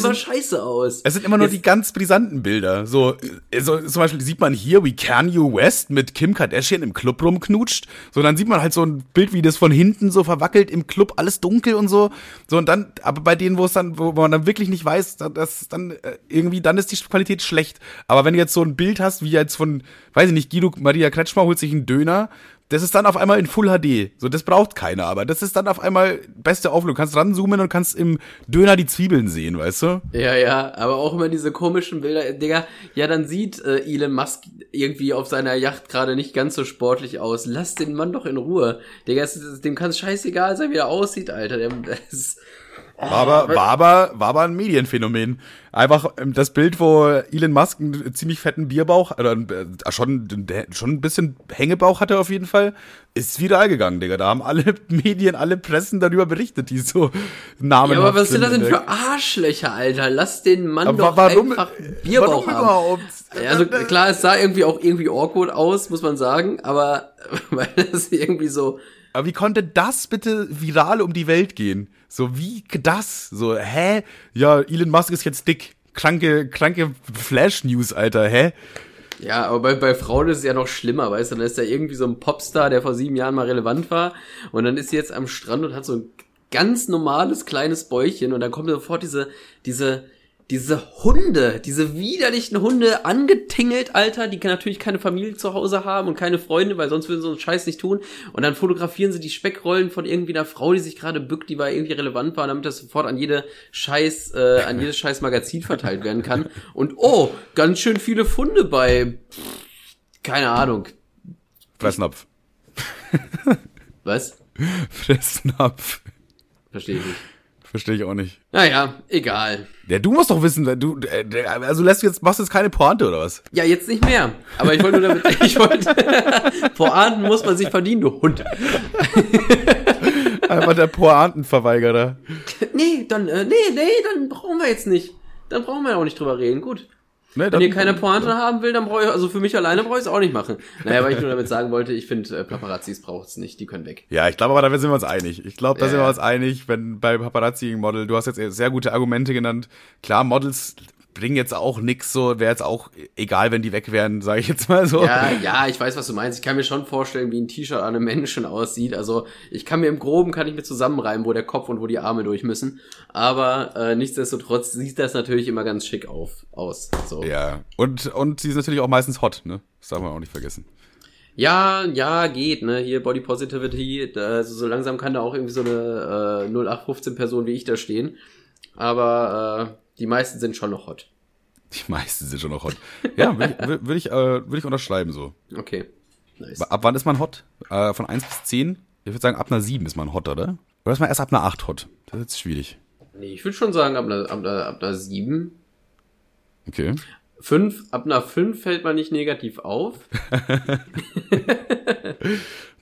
immer scheiße aus. Es sind immer nur Jetzt, die ganz brisanten Bilder. So, so, zum Beispiel sieht man hier, wie Kanye West mit Kim Kardashian im Club rumknutscht. So, dann sieht man halt so ein Bild, wie das von hinten so verwackelt im Club, alles dunkel und so. So, und dann, aber bei denen, wo es dann, wo man dann wirklich nicht weiß, dass dann äh, irgendwie, dann ist die Qualität schlecht. Aber wenn du jetzt so ein Bild hast, wie jetzt von, weiß ich nicht, Guido Maria Kretschmer holt sich einen Döner, das ist dann auf einmal in Full HD. So, das braucht keiner, aber das ist dann auf einmal beste Auflösung. Du kannst ranzoomen und kannst im Döner die Zwiebeln sehen, weißt du? Ja, ja, aber auch immer diese komischen Bilder, Digga. Ja, dann sieht äh, Elon Musk irgendwie auf seiner Yacht gerade nicht ganz so sportlich aus. Lass den Mann doch in Ruhe. Digga, es, dem kann es scheißegal sein, wie er aussieht, Alter. Der, <laughs> das war aber, war aber, war aber ein Medienphänomen. Einfach ähm, das Bild, wo Elon Musk einen ziemlich fetten Bierbauch, oder äh, schon, schon ein bisschen Hängebauch hatte auf jeden Fall, ist viral gegangen, Digga. Da haben alle <laughs> Medien, alle Pressen darüber berichtet, die so Namen Ja, aber was sind das denn für Arschlöcher, Alter? Lass den Mann aber doch warum, einfach Bierbauch warum haben. Überhaupt? Also klar, es sah irgendwie auch irgendwie awkward aus, muss man sagen, aber <laughs> weil das irgendwie so aber wie konnte das bitte viral um die Welt gehen? So, wie das? So, hä? Ja, Elon Musk ist jetzt dick. Kranke, kranke Flash-News, Alter, hä? Ja, aber bei, bei Frauen ist es ja noch schlimmer, weißt du? Dann ist da irgendwie so ein Popstar, der vor sieben Jahren mal relevant war. Und dann ist sie jetzt am Strand und hat so ein ganz normales kleines Bäuchchen. Und dann kommt sofort diese, diese, diese Hunde, diese widerlichen Hunde angetingelt, Alter, die natürlich keine Familie zu Hause haben und keine Freunde, weil sonst würden sie so einen Scheiß nicht tun. Und dann fotografieren sie die Speckrollen von irgendwie einer Frau, die sich gerade bückt, die war irgendwie relevant war, damit das sofort an jede Scheiß, äh, an jedes Scheiß Magazin verteilt werden kann. Und oh, ganz schön viele Funde bei, keine Ahnung. Fressnapf. Was? <laughs> Fressnapf. Verstehe ich nicht. Verstehe ich auch nicht. Naja, egal. Ja, du musst doch wissen, du, äh, also lässt du jetzt, machst du jetzt keine Pointe oder was? Ja, jetzt nicht mehr. Aber ich wollte nur damit, <laughs> ich wollte, <laughs> Pointen muss man sich verdienen, du Hund. <laughs> Einfach der Pointenverweigerer. Nee, dann, äh, nee, nee, dann brauchen wir jetzt nicht. Dann brauchen wir auch nicht drüber reden, gut. Nee, Wenn ihr keine Pointe haben will, dann brauche ich, also für mich alleine brauche ich es auch nicht machen. Naja, weil ich nur damit sagen wollte, ich finde, äh, Paparazzis braucht es nicht, die können weg. Ja, ich glaube aber, da sind wir uns einig. Ich glaube, da ja, sind wir uns einig, wenn bei Paparazzi Model, du hast jetzt sehr gute Argumente genannt. Klar, Models bringen jetzt auch nix so, wäre jetzt auch egal, wenn die weg wären, <laughs> sage ich jetzt mal so. Ja, ja, ich weiß, was du meinst. Ich kann mir schon vorstellen, wie ein T-Shirt an einem Menschen aussieht. Also ich kann mir im Groben, kann ich mir zusammenreimen, wo der Kopf und wo die Arme durch müssen. Aber äh, nichtsdestotrotz sieht das natürlich immer ganz schick auf, aus. So. Ja, und, und sie ist natürlich auch meistens hot, ne? Das darf man auch nicht vergessen. Ja, ja, geht, ne? Hier Body Positivity, also so langsam kann da auch irgendwie so eine äh, 0815 Person wie ich da stehen. Aber äh, die meisten sind schon noch hot. Die meisten sind schon noch hot. Ja, würde ich, würd ich, äh, würd ich unterschreiben so. Okay. Nice. Ab wann ist man hot? Äh, von 1 bis 10? Ich würde sagen, ab einer 7 ist man hot, oder? Oder ist man erst ab einer 8 hot? Das ist jetzt schwierig. Nee, ich würde schon sagen, ab einer, ab, einer, ab einer 7. Okay. 5, ab einer 5 fällt man nicht negativ auf. <laughs>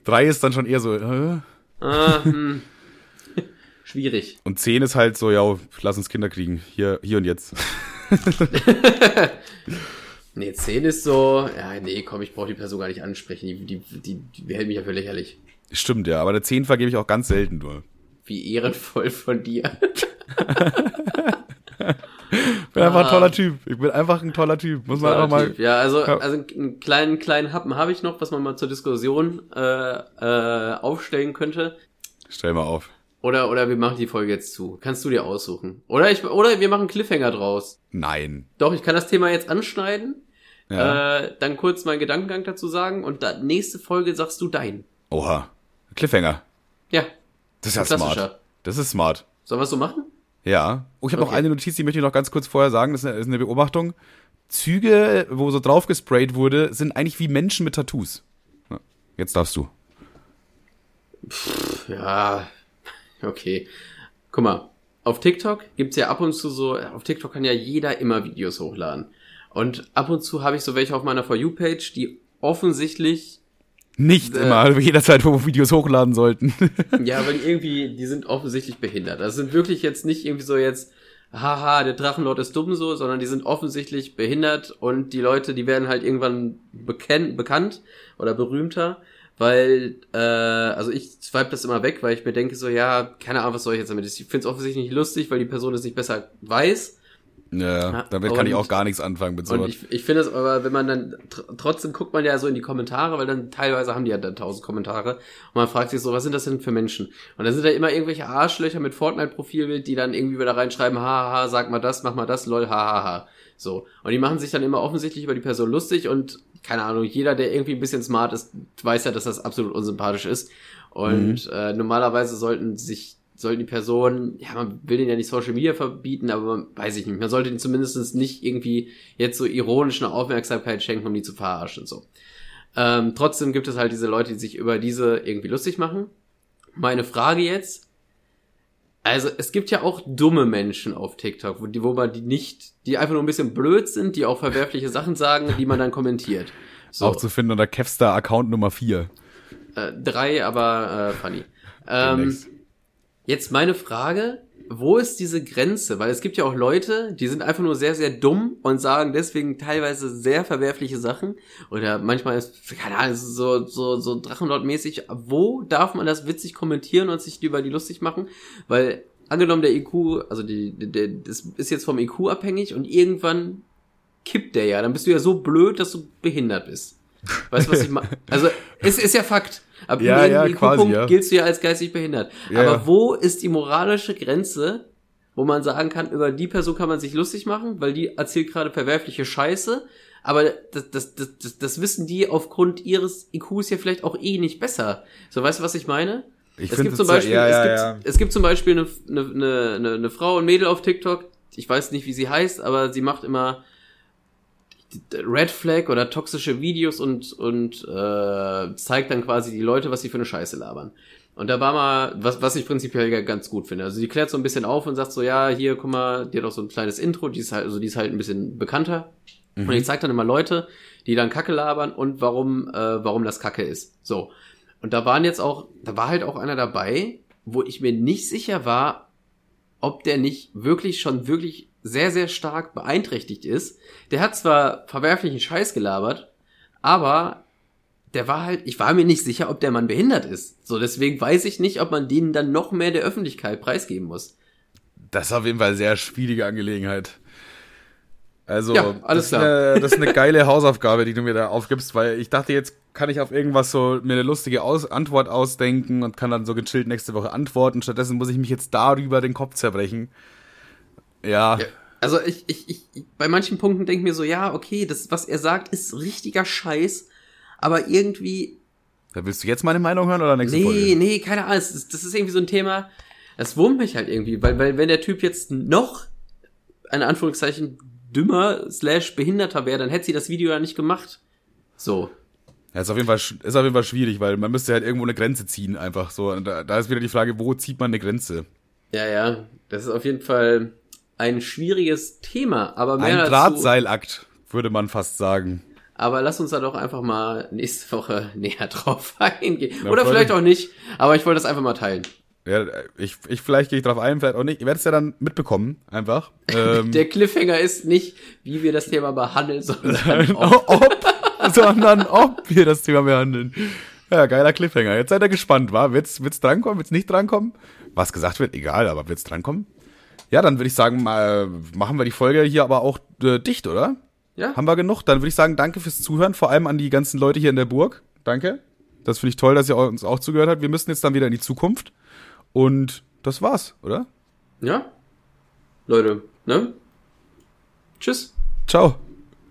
3 ist dann schon eher so. Äh? Ah, hm schwierig. Und 10 ist halt so, ja, lass uns Kinder kriegen. Hier, hier und jetzt. <laughs> <laughs> nee, 10 ist so, ja, nee, komm, ich brauche die Person gar nicht ansprechen. Die, die, die, die hält mich ja für lächerlich. Stimmt, ja, aber der 10 vergebe ich auch ganz selten nur. Wie ehrenvoll von dir. Ich <laughs> bin einfach ein toller Typ. Ich bin einfach ein toller Typ. Muss man einfach mal. Typ. Ja, also, also einen kleinen, kleinen Happen habe ich noch, was man mal zur Diskussion äh, äh, aufstellen könnte. Stell mal auf. Oder, oder wir machen die Folge jetzt zu. Kannst du dir aussuchen. Oder ich, oder wir machen Cliffhanger draus. Nein. Doch, ich kann das Thema jetzt anschneiden. Ja. Äh, dann kurz meinen Gedankengang dazu sagen und da, nächste Folge sagst du dein. Oha. Cliffhanger. Ja. Das ist ja smart. Das ist smart. Sollen wir es so machen? Ja. Oh, ich habe okay. noch eine Notiz, die möchte ich noch ganz kurz vorher sagen. Das ist eine, ist eine Beobachtung. Züge, wo so drauf gesprayt wurde, sind eigentlich wie Menschen mit Tattoos. Jetzt darfst du. Pff, ja, Okay. Guck mal, auf TikTok gibt's ja ab und zu so, auf TikTok kann ja jeder immer Videos hochladen. Und ab und zu habe ich so welche auf meiner For You-Page, die offensichtlich nicht äh, immer, <laughs> jederzeit, wo wir Videos hochladen sollten. <laughs> ja, die irgendwie, die sind offensichtlich behindert. Das sind wirklich jetzt nicht irgendwie so jetzt, haha, der Drachenlord ist dumm so, sondern die sind offensichtlich behindert und die Leute, die werden halt irgendwann bekannt oder berühmter weil, äh, also ich swipe das immer weg, weil ich mir denke so, ja, keine Ahnung, was soll ich jetzt damit? Ich finde es offensichtlich nicht lustig, weil die Person es nicht besser weiß. Ja, damit kann ich auch gar nichts anfangen mit sowas. Und ich, ich finde es aber, wenn man dann, tr trotzdem guckt man ja so in die Kommentare, weil dann teilweise haben die ja dann tausend Kommentare und man fragt sich so, was sind das denn für Menschen? Und da sind da immer irgendwelche Arschlöcher mit Fortnite-Profilbild, die dann irgendwie wieder reinschreiben, haha, sag mal das, mach mal das, lol, hahaha. So. Und die machen sich dann immer offensichtlich über die Person lustig und keine Ahnung, jeder, der irgendwie ein bisschen smart ist, weiß ja, dass das absolut unsympathisch ist. Und mhm. äh, normalerweise sollten sich sollten die Personen, ja, man will denen ja nicht Social Media verbieten, aber man, weiß ich nicht, man sollte ihnen zumindest nicht irgendwie jetzt so ironisch eine Aufmerksamkeit schenken, um die zu verarschen, so. Ähm, trotzdem gibt es halt diese Leute, die sich über diese irgendwie lustig machen. Meine Frage jetzt, also es gibt ja auch dumme Menschen auf TikTok, wo, die, wo man die nicht, die einfach nur ein bisschen blöd sind, die auch verwerfliche Sachen sagen, die man dann kommentiert. So. Auch zu finden unter Kevstar Account Nummer 4. Äh, drei, aber äh, funny. Ähm, Jetzt meine Frage, wo ist diese Grenze? Weil es gibt ja auch Leute, die sind einfach nur sehr, sehr dumm und sagen deswegen teilweise sehr verwerfliche Sachen. Oder manchmal ist, keine Ahnung, so, so, so Drachenlord-mäßig. Wo darf man das witzig kommentieren und sich über die lustig machen? Weil angenommen der IQ, also die, der, das ist jetzt vom IQ abhängig und irgendwann kippt der ja. Dann bist du ja so blöd, dass du behindert bist. Weißt du, was ich meine? <laughs> Also, es ist ja Fakt. Ab ja, ja, IQ-Punkt ja. giltst du ja als geistig behindert. Ja, Aber wo ist die moralische Grenze, wo man sagen kann, über die Person kann man sich lustig machen, weil die erzählt gerade verwerfliche Scheiße, aber das, das, das, das, das wissen die aufgrund ihres IQs ja vielleicht auch eh nicht besser. So, weißt du, was ich meine? Ich es gibt zum Beispiel, ja, ja, es, gibt, ja. es gibt zum Beispiel eine, eine, eine, eine Frau, ein Mädel auf TikTok, ich weiß nicht, wie sie heißt, aber sie macht immer Red Flag oder toxische Videos und, und äh, zeigt dann quasi die Leute, was sie für eine Scheiße labern. Und da war mal, was, was ich prinzipiell ganz gut finde. Also die klärt so ein bisschen auf und sagt so, ja, hier, guck mal, die hat auch so ein kleines Intro, die ist halt, also die ist halt ein bisschen bekannter. Mhm. Und die zeigt dann immer Leute, die dann Kacke labern und warum, äh, warum das Kacke ist. So. Und da waren jetzt auch, da war halt auch einer dabei, wo ich mir nicht sicher war, ob der nicht wirklich schon wirklich sehr, sehr stark beeinträchtigt ist. Der hat zwar verwerflichen Scheiß gelabert, aber der war halt, ich war mir nicht sicher, ob der Mann behindert ist. So, deswegen weiß ich nicht, ob man denen dann noch mehr der Öffentlichkeit preisgeben muss. Das ist auf jeden Fall eine sehr schwierige Angelegenheit. Also, ja, alles das, klar. Ist eine, das ist eine <laughs> geile Hausaufgabe, die du mir da aufgibst, weil ich dachte, jetzt kann ich auf irgendwas so mir eine lustige Aus Antwort ausdenken und kann dann so gechillt nächste Woche antworten. Stattdessen muss ich mich jetzt darüber den Kopf zerbrechen. Ja. ja. Also ich, ich, ich, bei manchen Punkten denke ich mir so, ja, okay, das, was er sagt, ist richtiger Scheiß, aber irgendwie. Da willst du jetzt meine Meinung hören oder nächste nee, Folge? Nee, nee, keine Ahnung. Das ist, das ist irgendwie so ein Thema, das wurmt mich halt irgendwie, weil, weil wenn der Typ jetzt noch, in Anführungszeichen, dümmer slash behinderter wäre, dann hätte sie das Video ja nicht gemacht. So. Ja, ist auf jeden Fall, ist auf jeden Fall schwierig, weil man müsste halt irgendwo eine Grenze ziehen, einfach so. Und da, da ist wieder die Frage, wo zieht man eine Grenze? Ja, ja. Das ist auf jeden Fall, ein schwieriges Thema, aber mehr Ein Drahtseilakt, würde man fast sagen. Aber lass uns da doch einfach mal nächste Woche <laughs> näher drauf <laughs> eingehen. Ja, Oder vielleicht auch nicht, aber ich wollte das einfach mal teilen. Ja, ich, ich vielleicht gehe ich drauf ein, vielleicht auch nicht. Ihr werdet es ja dann mitbekommen, einfach. <laughs> Ähm, Der Cliffhanger ist nicht, wie wir das Thema behandeln, sondern ob. ob sondern ob wir das Thema behandeln. Ja, geiler Cliffhanger. Jetzt seid ihr gespannt, wa? Wird's, wird's drankommen, wird's nicht drankommen? Was gesagt wird, egal, aber wird's drankommen? Ja, dann würde ich sagen, mal, machen wir die Folge hier aber auch äh, dicht, oder? Ja. Haben wir genug? Dann würde ich sagen, danke fürs Zuhören, vor allem an die ganzen Leute hier in der Burg. Danke. Das finde ich toll, dass ihr uns auch zugehört habt. Wir müssen jetzt dann wieder in die Zukunft. Und das war's, oder? Ja. Leute, ne? Tschüss. Ciao.